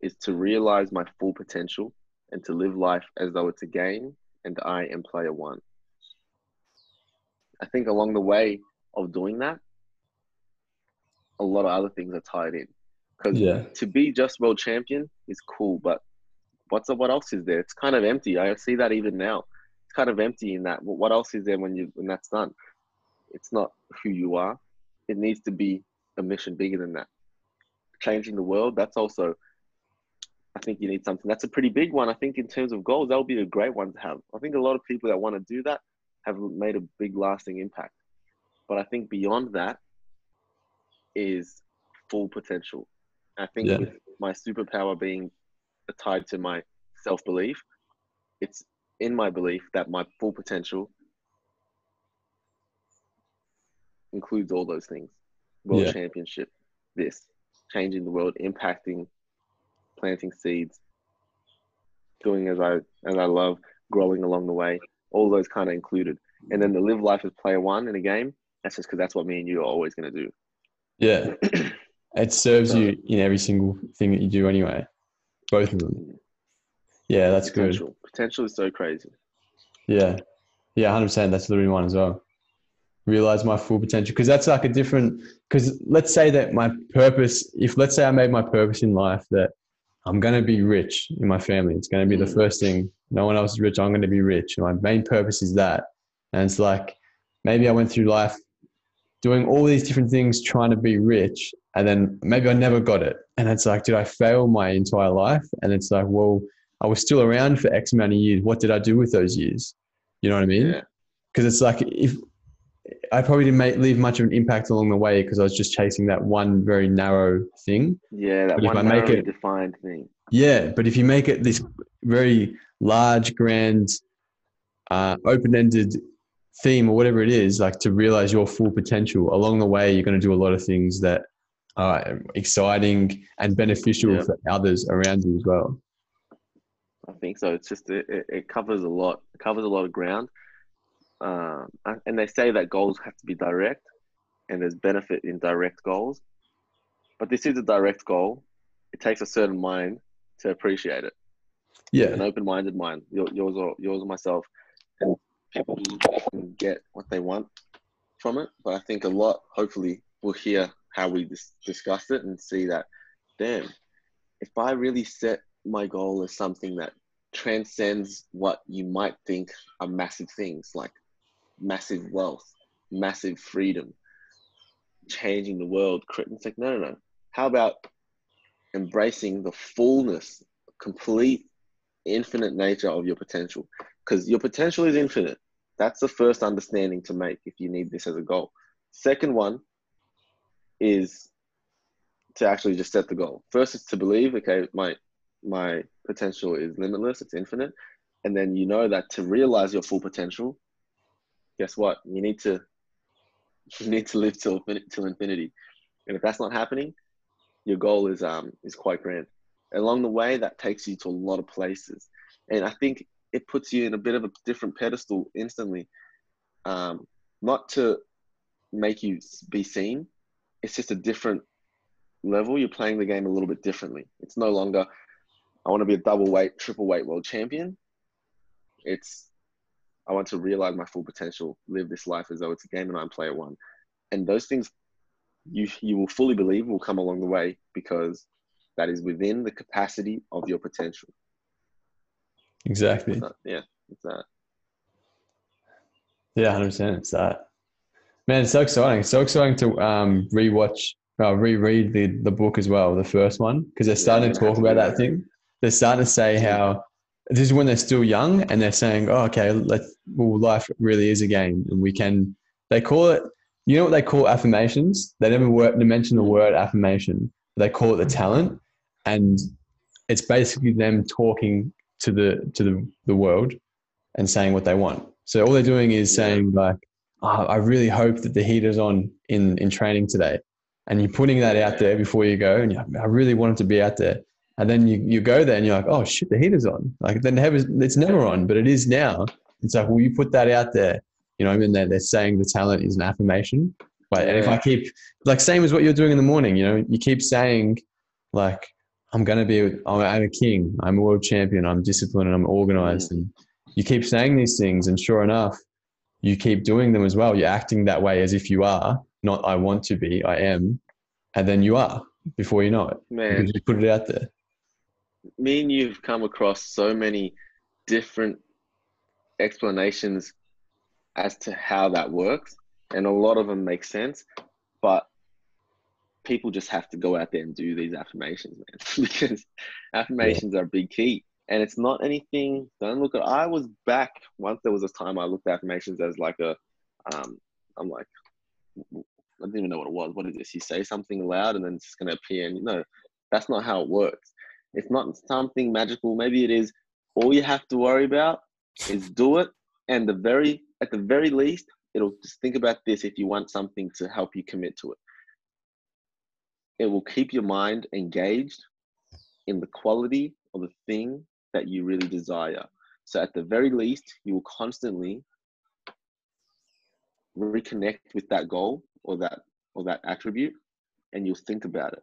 is to realize my full potential and to live life as though it's a game and I am player one. I think along the way of doing that, a lot of other things are tied in. Because Yeah, to be just world champion is cool, but what's what else is there? It's kind of empty. I see that even now. It's kind of empty in that. What else is there when you when that's done? It's not who you are. It needs to be a mission bigger than that. Changing the world. That's also. I think you need something. That's a pretty big one. I think in terms of goals, that would be a great one to have. I think a lot of people that want to do that have made a big lasting impact. But I think beyond that is full potential. I think Yeah. my superpower being tied to my self belief, it's in my belief that my full potential includes all those things world Yeah. championship, this, changing the world, impacting, planting seeds, doing as I as I love, growing along the way, all those kind of included. And then the live life as player one in a game, that's just because that's what me and you are always going to do. yeah. It serves you in every single thing that you do anyway. Both of them. Yeah, that's good. potential. Potential is so crazy. Yeah. Yeah, 100%. That's literally one as well. Realize my full potential. Because that's like a different, because let's say that my purpose, if let's say I made my purpose in life that I'm going to be rich in my family, it's going to be the Mm. first thing No one else is rich. I'm going to be rich. My main purpose is that. And it's like maybe I went through life doing all these different things trying to be rich and then maybe I never got it. And it's like, did I fail my entire life? And it's like, well, I was still around for X amount of years. What did I do with those years? You know what I mean? Because it's like if I probably didn't make, leave much of an impact along the way because I was just chasing that one very narrow thing. Yeah, that but one if I make it, defined thing. Yeah, but if you make it this very large, grand, uh, open-ended theme or whatever it is, like to realize your full potential, along the way, you're going to do a lot of things that are exciting and beneficial yeah. for others around you as well. I think so. It's just it, it covers a lot. It covers a lot of ground. Um, and they say that goals have to be direct, and there's benefit in direct goals. But this is a direct goal. It takes a certain mind to appreciate it. Yeah, an open-minded mind. Yours or yours or myself, and people can get what they want from it. But I think a lot, hopefully, will hear how we dis- discussed it and see that, damn, if I really set my goal as something that transcends what you might think are massive things like massive wealth, massive freedom, changing the world. It's like, no, no, no. How about embracing the fullness, complete, infinite nature of your potential? Because your potential is infinite. That's the first understanding to make if you need this as a goal. Second one is to actually just set the goal. First is to believe, okay, my my potential is limitless, it's infinite. And then you know that to realize your full potential, guess what? You need to you need to live till till infinity. And if that's not happening, your goal is um is quite grand. Along the way, that takes you to a lot of places, and I think it puts you in a bit of a different pedestal instantly. Um, not to make you be seen, it's just a different level. You're playing the game a little bit differently. It's no longer I want to be a double weight, triple weight world champion. It's I want to realize my full potential, live this life as though it's a game and I'm player one. And those things you you will fully believe will come along the way because that is within the capacity of your potential. Exactly. So, yeah, it's that. Yeah, hundred percent. It's that. Man, it's so exciting. It's so exciting to um, rewatch, uh, reread the the book as well, the first one, because they're starting yeah, to talk about that thing. They're starting to say how this is when they're still young and they're saying, oh, okay, let well, life really is a game and we can, they call it, you know what they call affirmations? They never work, to mention the word affirmation. They call it the talent. And it's basically them talking to the, to the, the world and saying what they want. So all they're doing is saying like, oh, I really hope that the heat is on in, in training today. And you're putting that out there before you go. And I really want it to be out there. And then you, you go there and you're like, oh shit, the heater's on. Like then it's never on, but it is now. It's like, well, you put that out there. You know, I mean, they're, they're saying the talent is an affirmation. But and if I keep like same as what you're doing in the morning, you know, you keep saying like, I'm gonna be, I'm a king, I'm a world champion, I'm disciplined, and I'm organized, mm. and you keep saying these things, and sure enough, you keep doing them as well. You're acting that way as if you are, not I want to be, I am, and then you are before you know it. Man, because you put it out there me and you've come across so many different explanations as to how that works, and a lot of them make sense, but people just have to go out there and do these affirmations, man, because affirmations yeah. are a big key. And it's not anything. Don't look at. I was back once. There was a time I looked at affirmations as like a. Um, I'm like, I didn't even know what it was. What is this? You say something aloud and then it's just gonna appear. And you know, that's not how it works. It's not something magical. Maybe it is. All you have to worry about is do it, and the very at the very least, it'll just think about this if you want something to help you commit to it. It will keep your mind engaged in the quality of the thing that you really desire. So at the very least, you will constantly reconnect with that goal or that or that attribute and you'll think about it.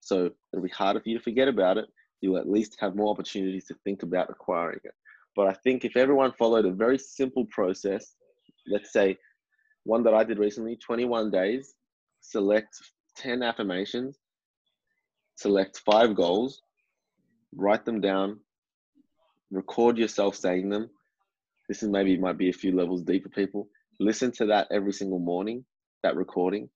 So it'll be harder for you to forget about it you'll at least have more opportunities to think about acquiring it. But I think if everyone followed a very simple process, let's say one that I did recently 21 days, select 10 affirmations, select five goals, write them down, record yourself saying them. This is maybe might be a few levels deeper, people. Listen to that every single morning, that recording,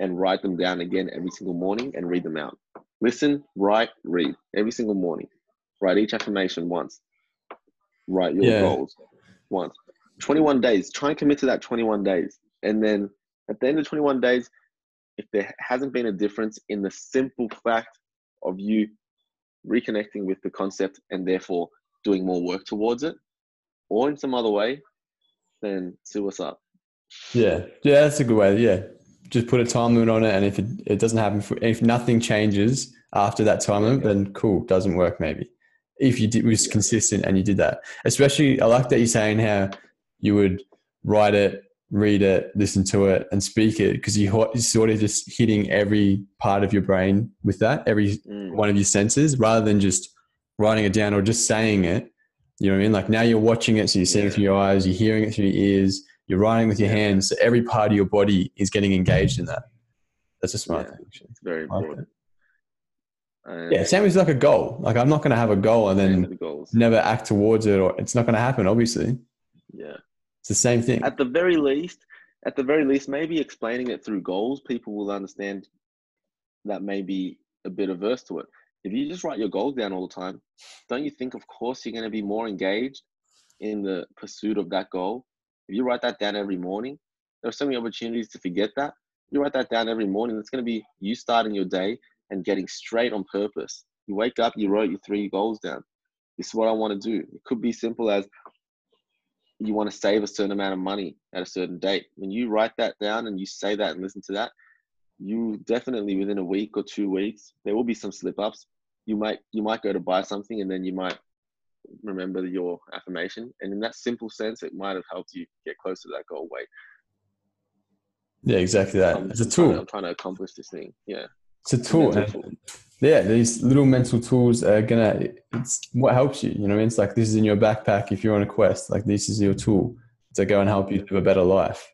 and write them down again every single morning and read them out. Listen, write, read every single morning. Write each affirmation once. Write your Yeah. goals once. 21 days. Try and commit to that 21 days. And then at the end of 21 days, if there hasn't been a difference in the simple fact of you reconnecting with the concept and therefore doing more work towards it, or in some other way, then see what's up. Yeah, yeah, that's a good way. Yeah, just put a time limit on it, and if it, it doesn't happen, for, if nothing changes after that time limit, then cool, doesn't work maybe. If you did was consistent and you did that, especially I like that you're saying how you would write it, read it, listen to it, and speak it because you you're sort of just hitting every part of your brain with that, every Mm. one of your senses, rather than just writing it down or just saying it. You know what I mean? Like now you're watching it, so you're seeing it through your eyes, you're hearing it through your ears, you're writing with your hands. So every part of your body is getting engaged in that. That's a smart Yeah. thing. actually. It's very important. And Yeah, same as like a goal. Like I'm not going to have a goal and then the never act towards it, or it's not going to happen. Obviously, Yeah. it's the same thing. At the very least, at the very least, maybe explaining it through goals, people will understand that may be a bit averse to it. If you just write your goals down all the time, don't you think, of course, you're going to be more engaged in the pursuit of that goal? If you write that down every morning, there are so many opportunities to forget that. You write that down every morning, it's going to be you starting your day and getting straight on purpose. You wake up, you wrote your three goals down. This is what I want to do. It could be simple as you want to save a certain amount of money at a certain date. When you write that down and you say that and listen to that, you definitely within a week or two weeks, there will be some slip ups. You might you might go to buy something and then you might remember your affirmation. And in that simple sense, it might have helped you get closer to that goal. weight. Yeah, exactly that. I'm, It's a I'm trying to- tool. I'm trying to accomplish this thing. Yeah. It's a tool. yeah, these little mental tools are gonna. It's what helps you. You know, what I mean, it's like this is in your backpack if you're on a quest. Like this is your tool to go and help you live a better life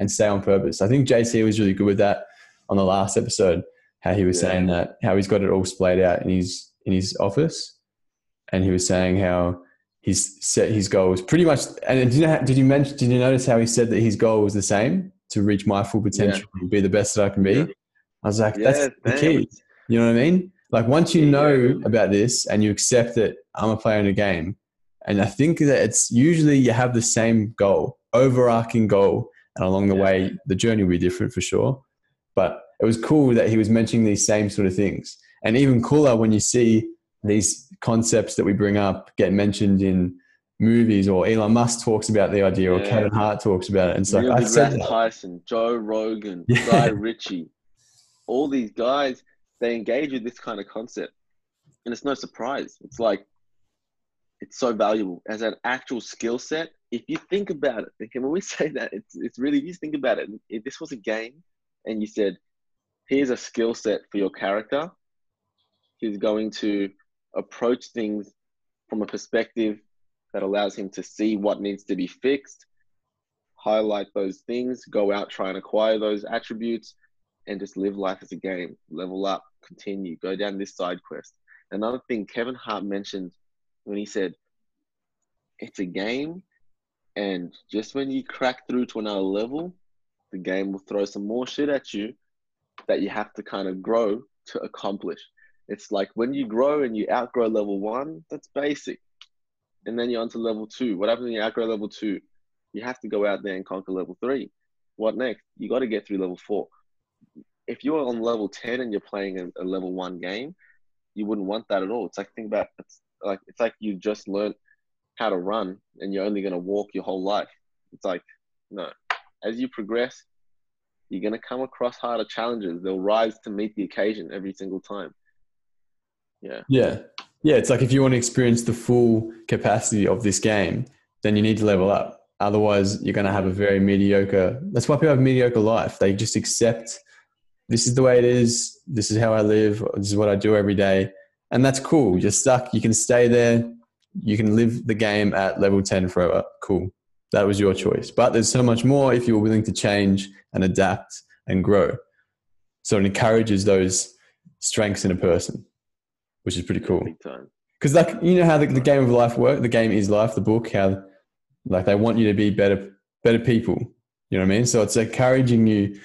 and stay on purpose. I think JC was really good with that on the last episode. How he was Yeah. saying that how he's got it all splayed out in his in his office, and he was saying how he's set his goals pretty much. And did you know, did you mention? Did you notice how he said that his goal was the same to reach my full potential and be the best that I can be? Yeah. I was like, Yeah, that's the key. You know what I mean? Like once you know about this and you accept that I'm a player in a game, and I think that it's usually you have the same goal, overarching goal, and along the Yeah. way the journey will be different for sure. But it was cool that he was mentioning these same sort of things, and even cooler when you see these concepts that we bring up get mentioned in movies, or Elon Musk talks about the idea, or Kevin Hart talks about it. And so like I said. Tyson, Joe Rogan, Yeah. Guy Ritchie, all these guys, they engage with this kind of concept. And it's no surprise. It's like, it's so valuable as an actual skill set. If you think about it, okay, when we say that, it's, it's really, just think about it. If this was a game and you said, here's a skill set for your character, he's going to approach things from a perspective that allows him to see what needs to be fixed, highlight those things, go out, try and acquire those attributes, and just live life as a game. Level up, continue, go down this side quest. Another thing Kevin Hart mentioned when he said, it's a game, and just when you crack through to another level, the game will throw some more shit at you that you have to kind of grow to accomplish. It's like when you grow and you outgrow level one, that's basic. And then you're on to level two. What happens when you outgrow level two? You have to go out there and conquer level three. What next? You got to get through level four. If you're on level 10 and you're playing a, a level one game, you wouldn't want that at all. It's like, think about it's like, it's like you just learned how to run and you're only going to walk your whole life. It's like, no. As you progress, you're going to come across harder challenges. They'll rise to meet the occasion every single time. Yeah. Yeah. Yeah. It's like if you want to experience the full capacity of this game, then you need to level up. Otherwise, you're going to have a very mediocre. That's why people have mediocre life. They just accept this is the way it is. This is how I live. This is what I do every day. And that's cool. You're stuck. You can stay there. You can live the game at level 10 forever. Cool. That was your choice. But there's so much more if you're willing to change and adapt and grow. So it encourages those strengths in a person, which is pretty cool. Because like you know how the, the game of life work, the game is life, the book, how like they want you to be better, better people. You know what I mean? So it's encouraging you.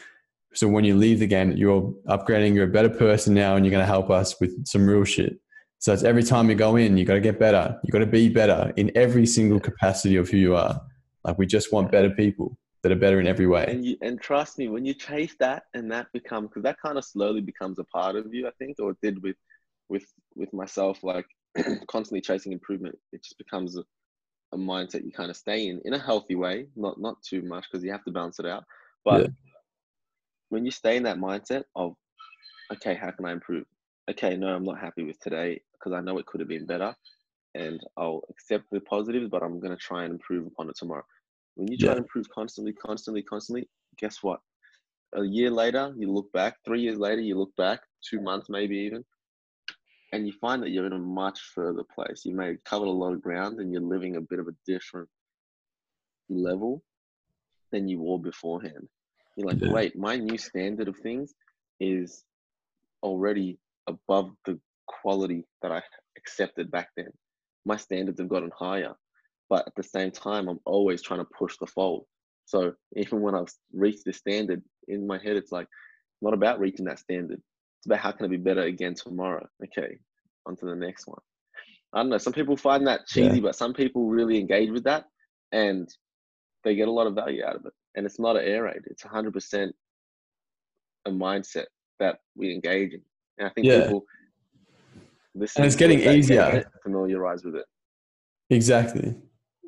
So when you leave the game, that you're upgrading, you're a better person now, and you're going to help us with some real shit. So it's every time you go in, you got to get better. You got to be better in every single capacity of who you are. Like we just want better people that are better in every way. And you and trust me, when you chase that and that becomes because that kind of slowly becomes a part of you, I think, or it did with with with myself, like constantly chasing improvement. It just becomes a, a mindset you kind of stay in in a healthy way, not not too much because you have to balance it out. But yeah. when you stay in that mindset of, okay, how can I improve? Okay, no, I'm not happy with today because I know it could have been better, and I'll accept the positives, but I'm gonna try and improve upon it tomorrow. When you try yeah. to improve constantly, constantly, constantly, guess what? A year later, you look back. Three years later, you look back. Two months, maybe even, and you find that you're in a much further place. You may have covered a lot of ground and you're living a bit of a different level than you were beforehand. You're like, yeah. wait, my new standard of things is already above the quality that I accepted back then. My standards have gotten higher, but at the same time, I'm always trying to push the fold. So even when I've reached this standard in my head, it's like not about reaching that standard. It's about how can I be better again tomorrow. Okay, on to the next one. I don't know. Some people find that cheesy, yeah. but some people really engage with that and they get a lot of value out of it. And it's not an air raid, it's 100% a mindset that we engage in. And I think yeah. people listen. And it's getting easier. Familiarize with it. Exactly.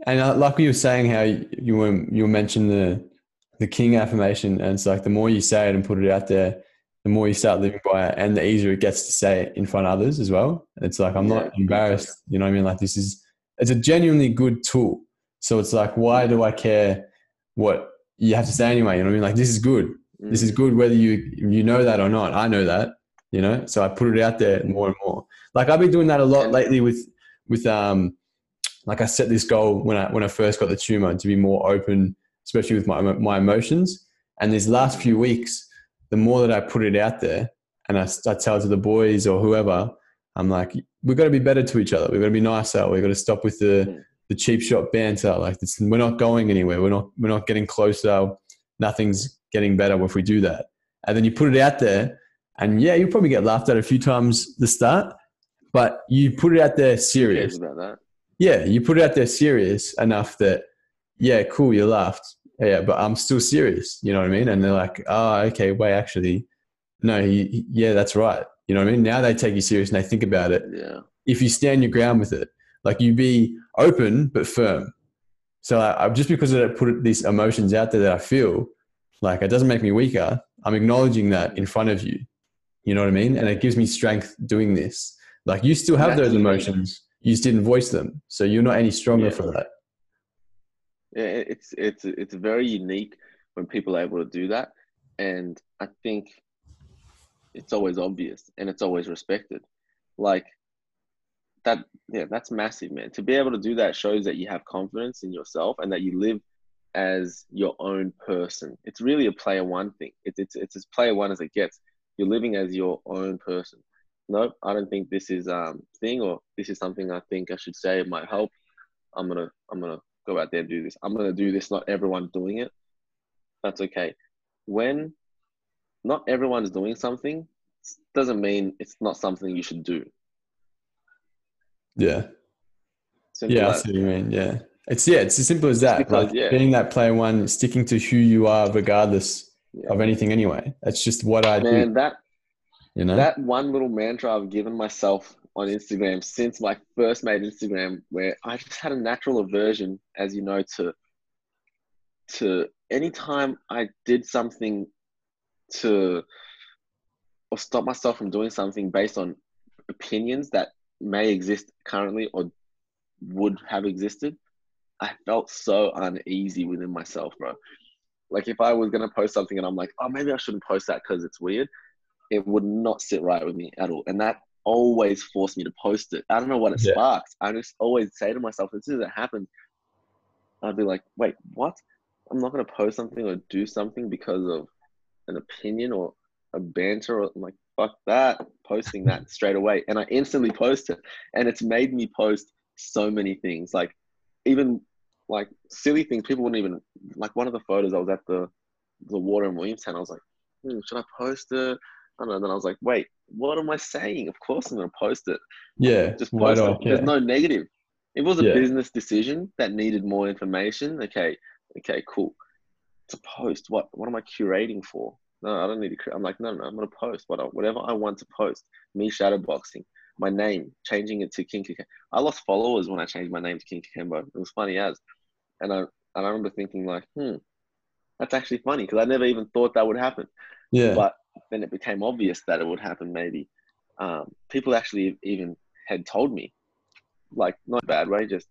And uh, like you were saying, how you, you were you mentioned the the king affirmation, and it's like the more you say it and put it out there, the more you start living by it, and the easier it gets to say it in front of others as well. It's like I'm yeah, not embarrassed, you know what I mean? Like this is it's a genuinely good tool. So it's like, why do I care what you have to say anyway? You know what I mean? Like this is good. Mm. This is mm. good whether you you know that or not. I know that, you know. So I put it out there more and more. Like I've been doing that a lot lately with with um like I set this goal when I when I first got the tumor to be more open, especially with my my emotions. And these last few weeks, the more that I put it out there, and I, I tell to the boys or whoever, I'm like, we've got to be better to each other. We've got to be nicer. We've got to stop with the the cheap shot banter. Like we're not going anywhere. We're not we're not getting closer. Nothing's getting better if we do that. And then you put it out there, and yeah, you'll probably get laughed at a few times the start, but you put it out there serious. Yeah, you put it out there serious enough that, yeah, cool, you laughed. Yeah, but I'm still serious. You know what I mean? And they're like, oh, okay, wait, actually, no, yeah, that's right. You know what I mean? Now they take you serious and they think about it. Yeah. If you stand your ground with it, like you be open but firm. So I, just because I put these emotions out there that I feel, like it doesn't make me weaker. I'm acknowledging that in front of you. You know what I mean? And it gives me strength doing this. Like you still have those emotions you just didn't voice them. So you're not any stronger yeah. for that. It's it's it's very unique when people are able to do that, and I think it's always obvious and it's always respected. Like that, yeah, that's massive, man. To be able to do that shows that you have confidence in yourself and that you live as your own person. It's really a player one thing. It's it's it's as player one as it gets. You're living as your own person nope, I don't think this is um thing or this is something I think I should say it might help. I'm gonna I'm gonna go out there and do this. I'm gonna do this. Not everyone doing it. That's okay. When not everyone's doing something, doesn't mean it's not something you should do. Yeah. Simple yeah, I see what you mean. Yeah. It's yeah, it's as simple as that. Because, like yeah. being that player one, sticking to who you are regardless yeah. of anything anyway. That's just what I Man, do. that you know that one little mantra I've given myself on Instagram since my first made Instagram, where I just had a natural aversion, as you know, to to anytime I did something to or stop myself from doing something based on opinions that may exist currently or would have existed, I felt so uneasy within myself, bro. Like if I was gonna post something and I'm like, oh, maybe I shouldn't post that because it's weird it would not sit right with me at all. And that always force me to post it. I don't know what it yeah. sparks. I just always say to myself, as soon as it happens, I'd be like, wait, what? I'm not going to post something or do something because of an opinion or a banter. I'm like, fuck that, posting that straight away. And I instantly post it. And it's made me post so many things. Like even like silly things people wouldn't even like one of the photos I was at the the water in Williamstown. I was like, hmm, should I post it? I don't know. Then I was like, wait, what am I saying? Of course I'm gonna post it. Yeah. Just post it. There's no negative. It was a Yeah. business decision that needed more information. Okay, okay, cool. To post, what what am I curating for? No, I don't need to. I'm like, no, no, I'm gonna post what whatever I want to post. Me shadowboxing, my name, changing it to King Kikembo. I lost followers when I changed my name to King Kikembo. It was funny as, and I and I remember thinking like, hmm, that's actually funny because I never even thought that would happen Yeah. but then it became obvious that it would happen maybe um, people actually even had told me like not a bad way just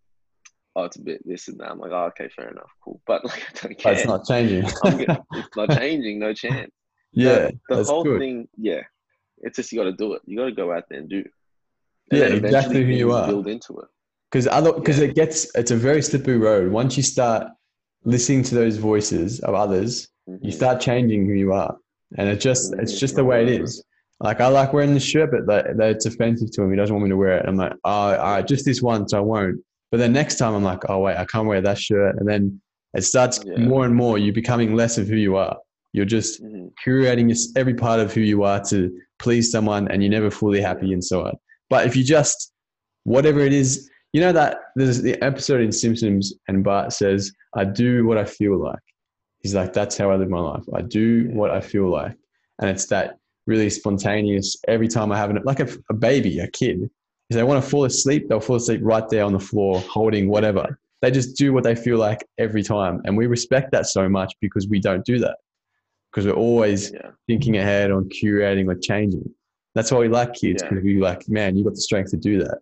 oh it's a bit this and that i'm like oh okay fair enough cool but like i don't care it's not changing. I'm get- it's not changing no chance yeah. the, the whole good. thing yeah it's just you got to do it you got to go out there and do Yeah, exactly who you are. build into it because other because Yeah. it gets it's a very slippery road once you start listening to those voices of others you Mhm. start changing who you are and it just it's just the way it is. Like i like wearing this shirt but that, that it's offensive to him. He doesn't want me to wear it. I'm like oh all right just this once i won't. But then next time i'm like oh wait i can't wear that shirt. And then it starts Yeah. more and more you're becoming less of who you are. You're just Mhm. curating every part of who you are to please someone and you're never fully happy and so on. But if you just whatever it is you know that there's the episode in simpsons and bart says i do what i feel like he's like that's how i live my life. I do what i feel like. And it's that really spontaneous every time i have an like a, a baby a kid if they want to fall asleep they'll fall asleep right there on the floor holding whatever. They just do what they feel like every time. And we respect that so much because we don't do that. Because we're always yeah. thinking ahead on curating or changing. That's why we like kids Yeah. because we like man you got the strength to do that.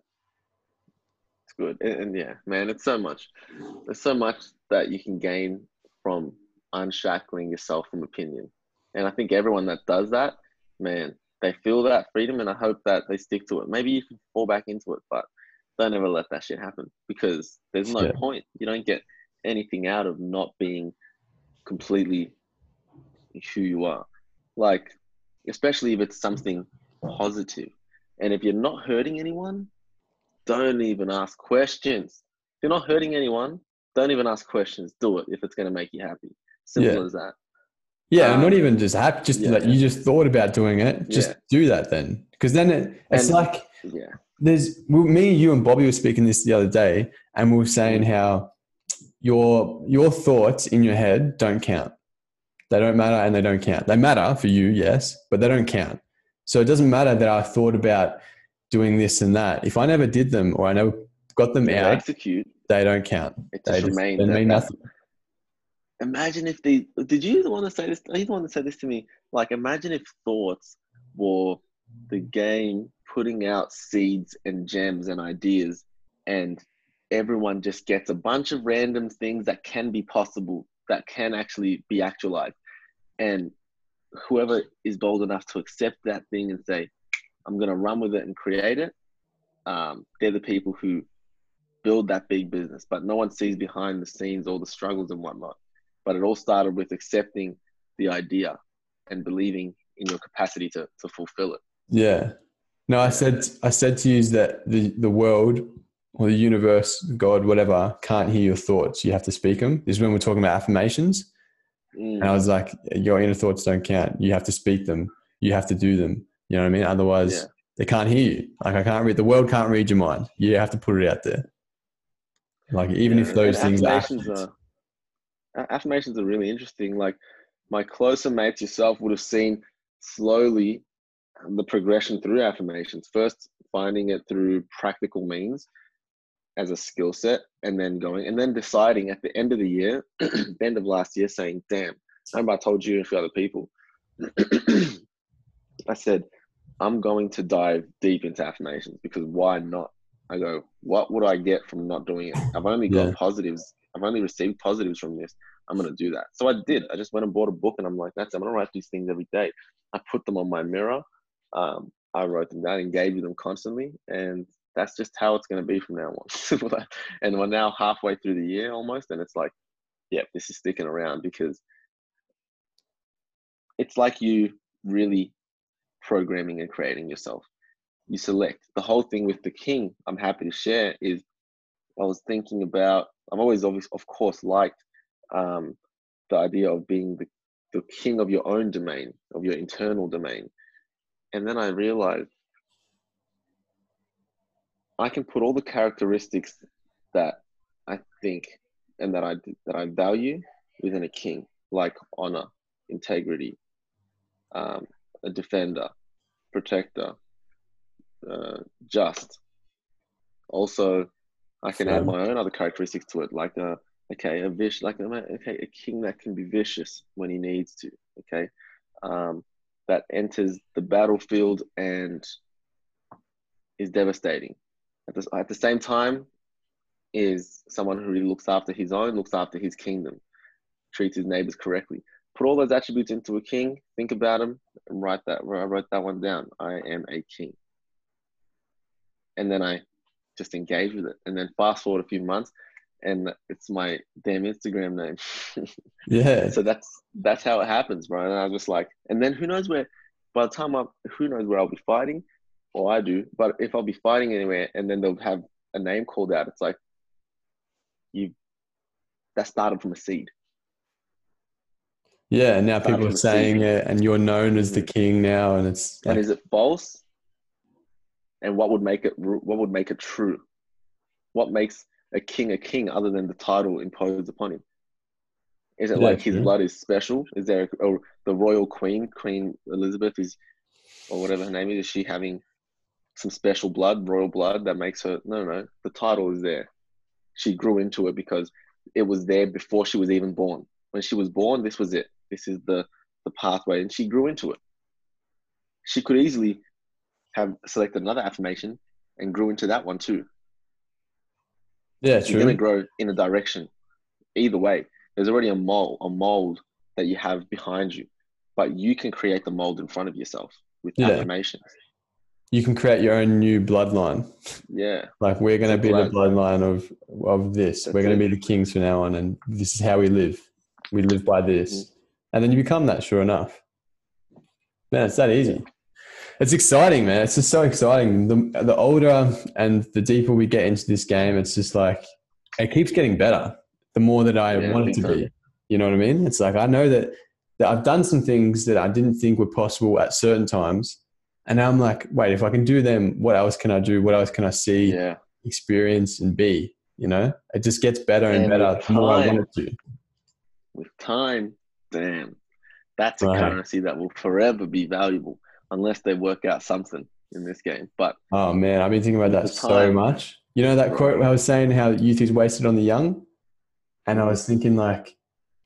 It's good. And, and yeah man it's so much there's so much that you can gain from unshackling yourself from opinion and i think everyone that does that man they feel that freedom and i hope that they stick to it maybe you can fall back into it but don't ever let that shit happen because there's no Yeah. point you don't get anything out of not being completely who you are like especially if it's something positive and if you're not hurting anyone don't even ask questions. If you're not hurting anyone, don't even ask questions. Do it if it's going to make you happy. Simple Yeah. as that. Yeah, Um, not even just happy, just yeah. like you just thought about doing it. Just Yeah. do that then. Because then it, it's And- like Yeah. there's me, you, and Bobby were speaking this the other day, and we were saying how your your thoughts in your head don't count. They don't matter and they don't count. They matter for you, yes, but they don't count. So it doesn't matter that I thought about doing this and that. If I never did them or I never got them out, execute, they don't count. it They just just remains. they mean nothing. Imagine if they did you the one to say this? Are you the one that said this to me? Like, imagine if thoughts were the game putting out seeds and gems and ideas, and everyone just gets a bunch of random things that can be possible, that can actually be actualized. And whoever is bold enough to accept that thing and say, I'm going to run with it and create it, um, they're the people who build that big business. But no one sees behind the scenes all the struggles and whatnot. But it all started with accepting the idea and believing in your capacity to, to fulfill it. Yeah. No, I said I said to you that the, the world or the universe, God, whatever, can't hear your thoughts. You have to speak them. This is when we're talking about affirmations. Mm, And I was like, your inner thoughts don't count. You have to speak them. You have to do them. You know what I mean? Otherwise, Yeah. they can't hear you. Like I can't read the world can't read your mind. You have to put it out there. Like even Yeah, if those and things are are affirmations are really interesting. Like my closer mates yourself would have seen slowly um, the progression through affirmations. First, finding it through practical means as a skill set, and then going, and then deciding at the end of the year, the end of last year, saying, "Damn!" I remember I told you and a few other people. I said, "I'm going to dive deep into affirmations because why not?" I go, "What would I get from not doing it? I've only got Yeah. positives. I've only received positives from this. I'm going to do that." So I did. I just went and bought a book, and I'm like, "That's. I'm going to write these things every day." I put them on my mirror. Um, I wrote them down, engaged with them constantly, and that's just how it's going to be from now on. and we're now halfway through the year almost, and it's like, yeah, this is sticking around because it's like you really programming and creating yourself. You select. The whole thing with the king, I'm happy to share, is I was thinking about, I've always, of course, liked um, the idea of being the, the king of your own domain, of your internal domain. And then I realized I can put all the characteristics that I think and that I that I value within a king, like honor, integrity, um, a defender, protector, uh, just. Also, I can add my own other characteristics to it, like a okay, a vish, like okay, a king that can be vicious when he needs to. Okay, um, that enters the battlefield and is devastating. At the, at the same time, is someone who really looks after his own, looks after his kingdom, treats his neighbors correctly. Put all those attributes into a king, think about them, and write that. I wrote that one down. I am a king. And then I just engage with it. And then fast forward a few months, and it's my damn Instagram name. yeah. So that's that's how it happens, bro. And I was just like, and then who knows where? By the time I, who knows where I'll be fighting, or I do. But if I'll be fighting anywhere, and then they'll have a name called out, it's like you. That started from a seed. Yeah, and now people are saying it, and you're known as the king now, and it's. Like, and is it false? And what would make it? What would make it true? What makes a king a king other than the title imposed upon him? Is it yeah, like his blood is special? Is there or the royal queen, Queen Elizabeth, is or whatever her name is? Is she having some special blood, royal blood that makes her? No, no, the title is there. She grew into it because it was there before she was even born. When she was born, this was it. This is the the pathway, and she grew into it. She could easily have selected another affirmation and grew into that one too. Yeah, true. You're going to grow in a direction. Either way, there's already a mold, a mold that you have behind you, but you can create the mold in front of yourself with yeah. affirmations. You can create your own new bloodline. Yeah. Like we're going to be blood. the bloodline of of this. That's we're going to be the kings from now on, and this is how we live. We live by this, mm-hmm. and then you become that. Sure enough. Man, it's that easy. It's exciting, man. It's just so exciting. The, the older and the deeper we get into this game, it's just like it keeps getting better. The more that I yeah, want it to be, you know what I mean? It's like I know that, that I've done some things that I didn't think were possible at certain times, and now I'm like, wait, if I can do them, what else can I do? What else can I see, yeah. experience, and be? You know, it just gets better and, and better the more I want it to. With time, damn, that's a right. currency that will forever be valuable unless they work out something in this game. But oh man, I've been thinking about that so much. You know that quote I was saying how youth is wasted on the young, and I was thinking like,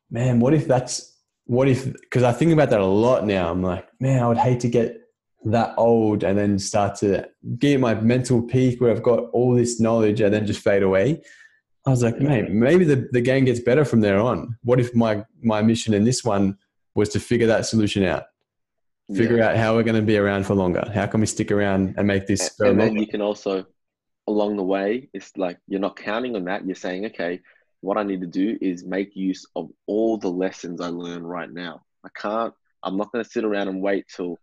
man, what if that's what if? Because I think about that a lot now. I'm like, man, I would hate to get that old and then start to get my mental peak where I've got all this knowledge and then just fade away. I was like, mate, maybe the, the game gets better from there on. What if my, my mission in this one was to figure that solution out? Figure yeah. out how we're going to be around for longer. How can we stick around and make this go And then you can also, along the way, it's like you're not counting on that. You're saying, okay, what I need to do is make use of all the lessons I learn right now. I can't, I'm not going to sit around and wait till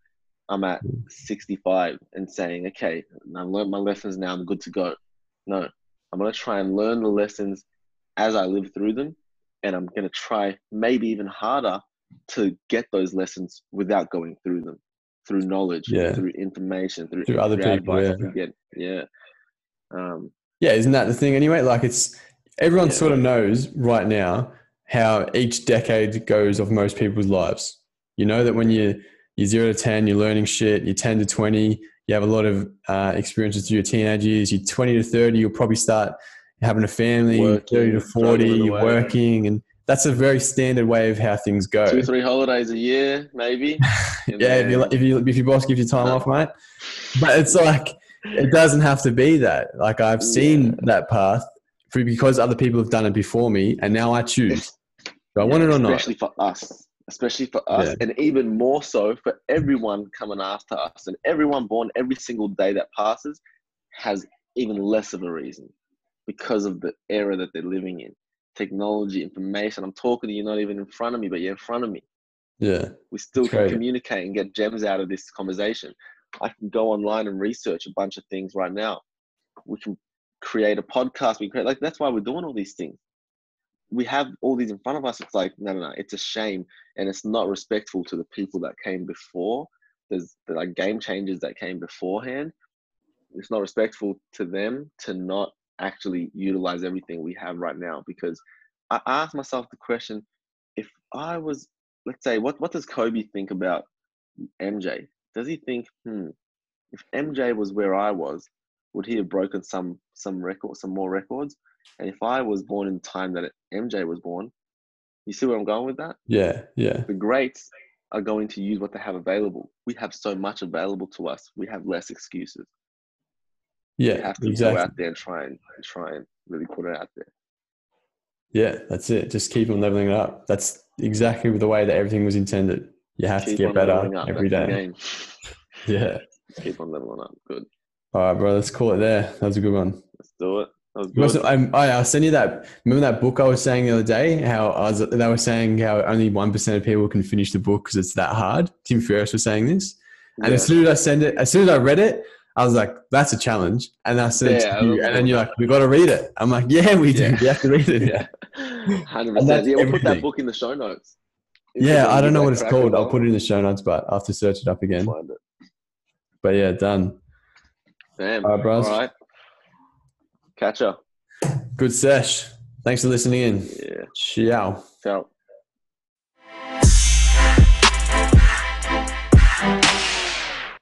I'm at 65 and saying, okay, I've learned my lessons now, I'm good to go. No, I'm going to try and learn the lessons as I live through them. And I'm going to try maybe even harder to get those lessons without going through them, through knowledge, yeah. through information, through, through other through people. Yeah. Get, yeah. Um, yeah, isn't that the thing anyway? Like it's everyone yeah. sort of knows right now how each decade goes of most people's lives. You know that when you you're zero to ten, you're learning shit. You're ten to twenty, you have a lot of uh, experiences through your teenage years. You're twenty to thirty, you'll probably start having a family. Working, thirty to forty, you're working, and that's a very standard way of how things go. Two, three holidays a year, maybe. yeah, then... if you if you if your boss gives you time off, mate. But it's like it doesn't have to be that. Like I've seen yeah. that path because other people have done it before me, and now I choose. Do I yeah, want it or not? Especially for us, especially for us, yeah. and even more so for everyone coming after us, and everyone born every single day that passes has even less of a reason because of the era that they're living in technology, information. I'm talking to you, not even in front of me, but you're in front of me. Yeah. We still can communicate and get gems out of this conversation. I can go online and research a bunch of things right now. We can create a podcast. We create like that's why we're doing all these things. We have all these in front of us. It's like no, no, no. It's a shame, and it's not respectful to the people that came before. There's the like game changers that came beforehand. It's not respectful to them to not actually utilize everything we have right now. Because I asked myself the question: if I was, let's say, what what does Kobe think about MJ? Does he think, hmm, if MJ was where I was, would he have broken some some record, some more records? And if I was born in the time that MJ was born, you see where I'm going with that? Yeah. Yeah. The greats are going to use what they have available. We have so much available to us. We have less excuses. Yeah. have to go Exactly. out there and try and try and really put it out there. Yeah. That's it. Just keep on leveling it up. That's exactly the way that everything was intended. You have to get better every That's day. Yeah. Keep on leveling up. Good. All right, bro. Let's call it there. That was a good one. Let's do it. That was good. I'm- um, I, I'll send you that. Remember that book I was saying the other day? How I was, they were saying how only one percent of people can finish the book because it's that hard. Tim Ferriss was saying this, and Yeah. as soon as I send it, as soon as I read it, I was like, "That's a challenge." And I said Yeah, I you, and then you're like, "We got to read it." I'm like, "Yeah, we do. Yeah. We have to read it." Yeah. Hundred And that's percent. Yeah, we'll put that book in the show notes. If Yeah, I don't know what it's called. I'll put it in the show notes, but I'll have to search it up again. Find it. But yeah, done. Damn. All right, bros. All right. Catch up. Good sesh. Thanks for listening in. Yeah. Ciao. Ciao.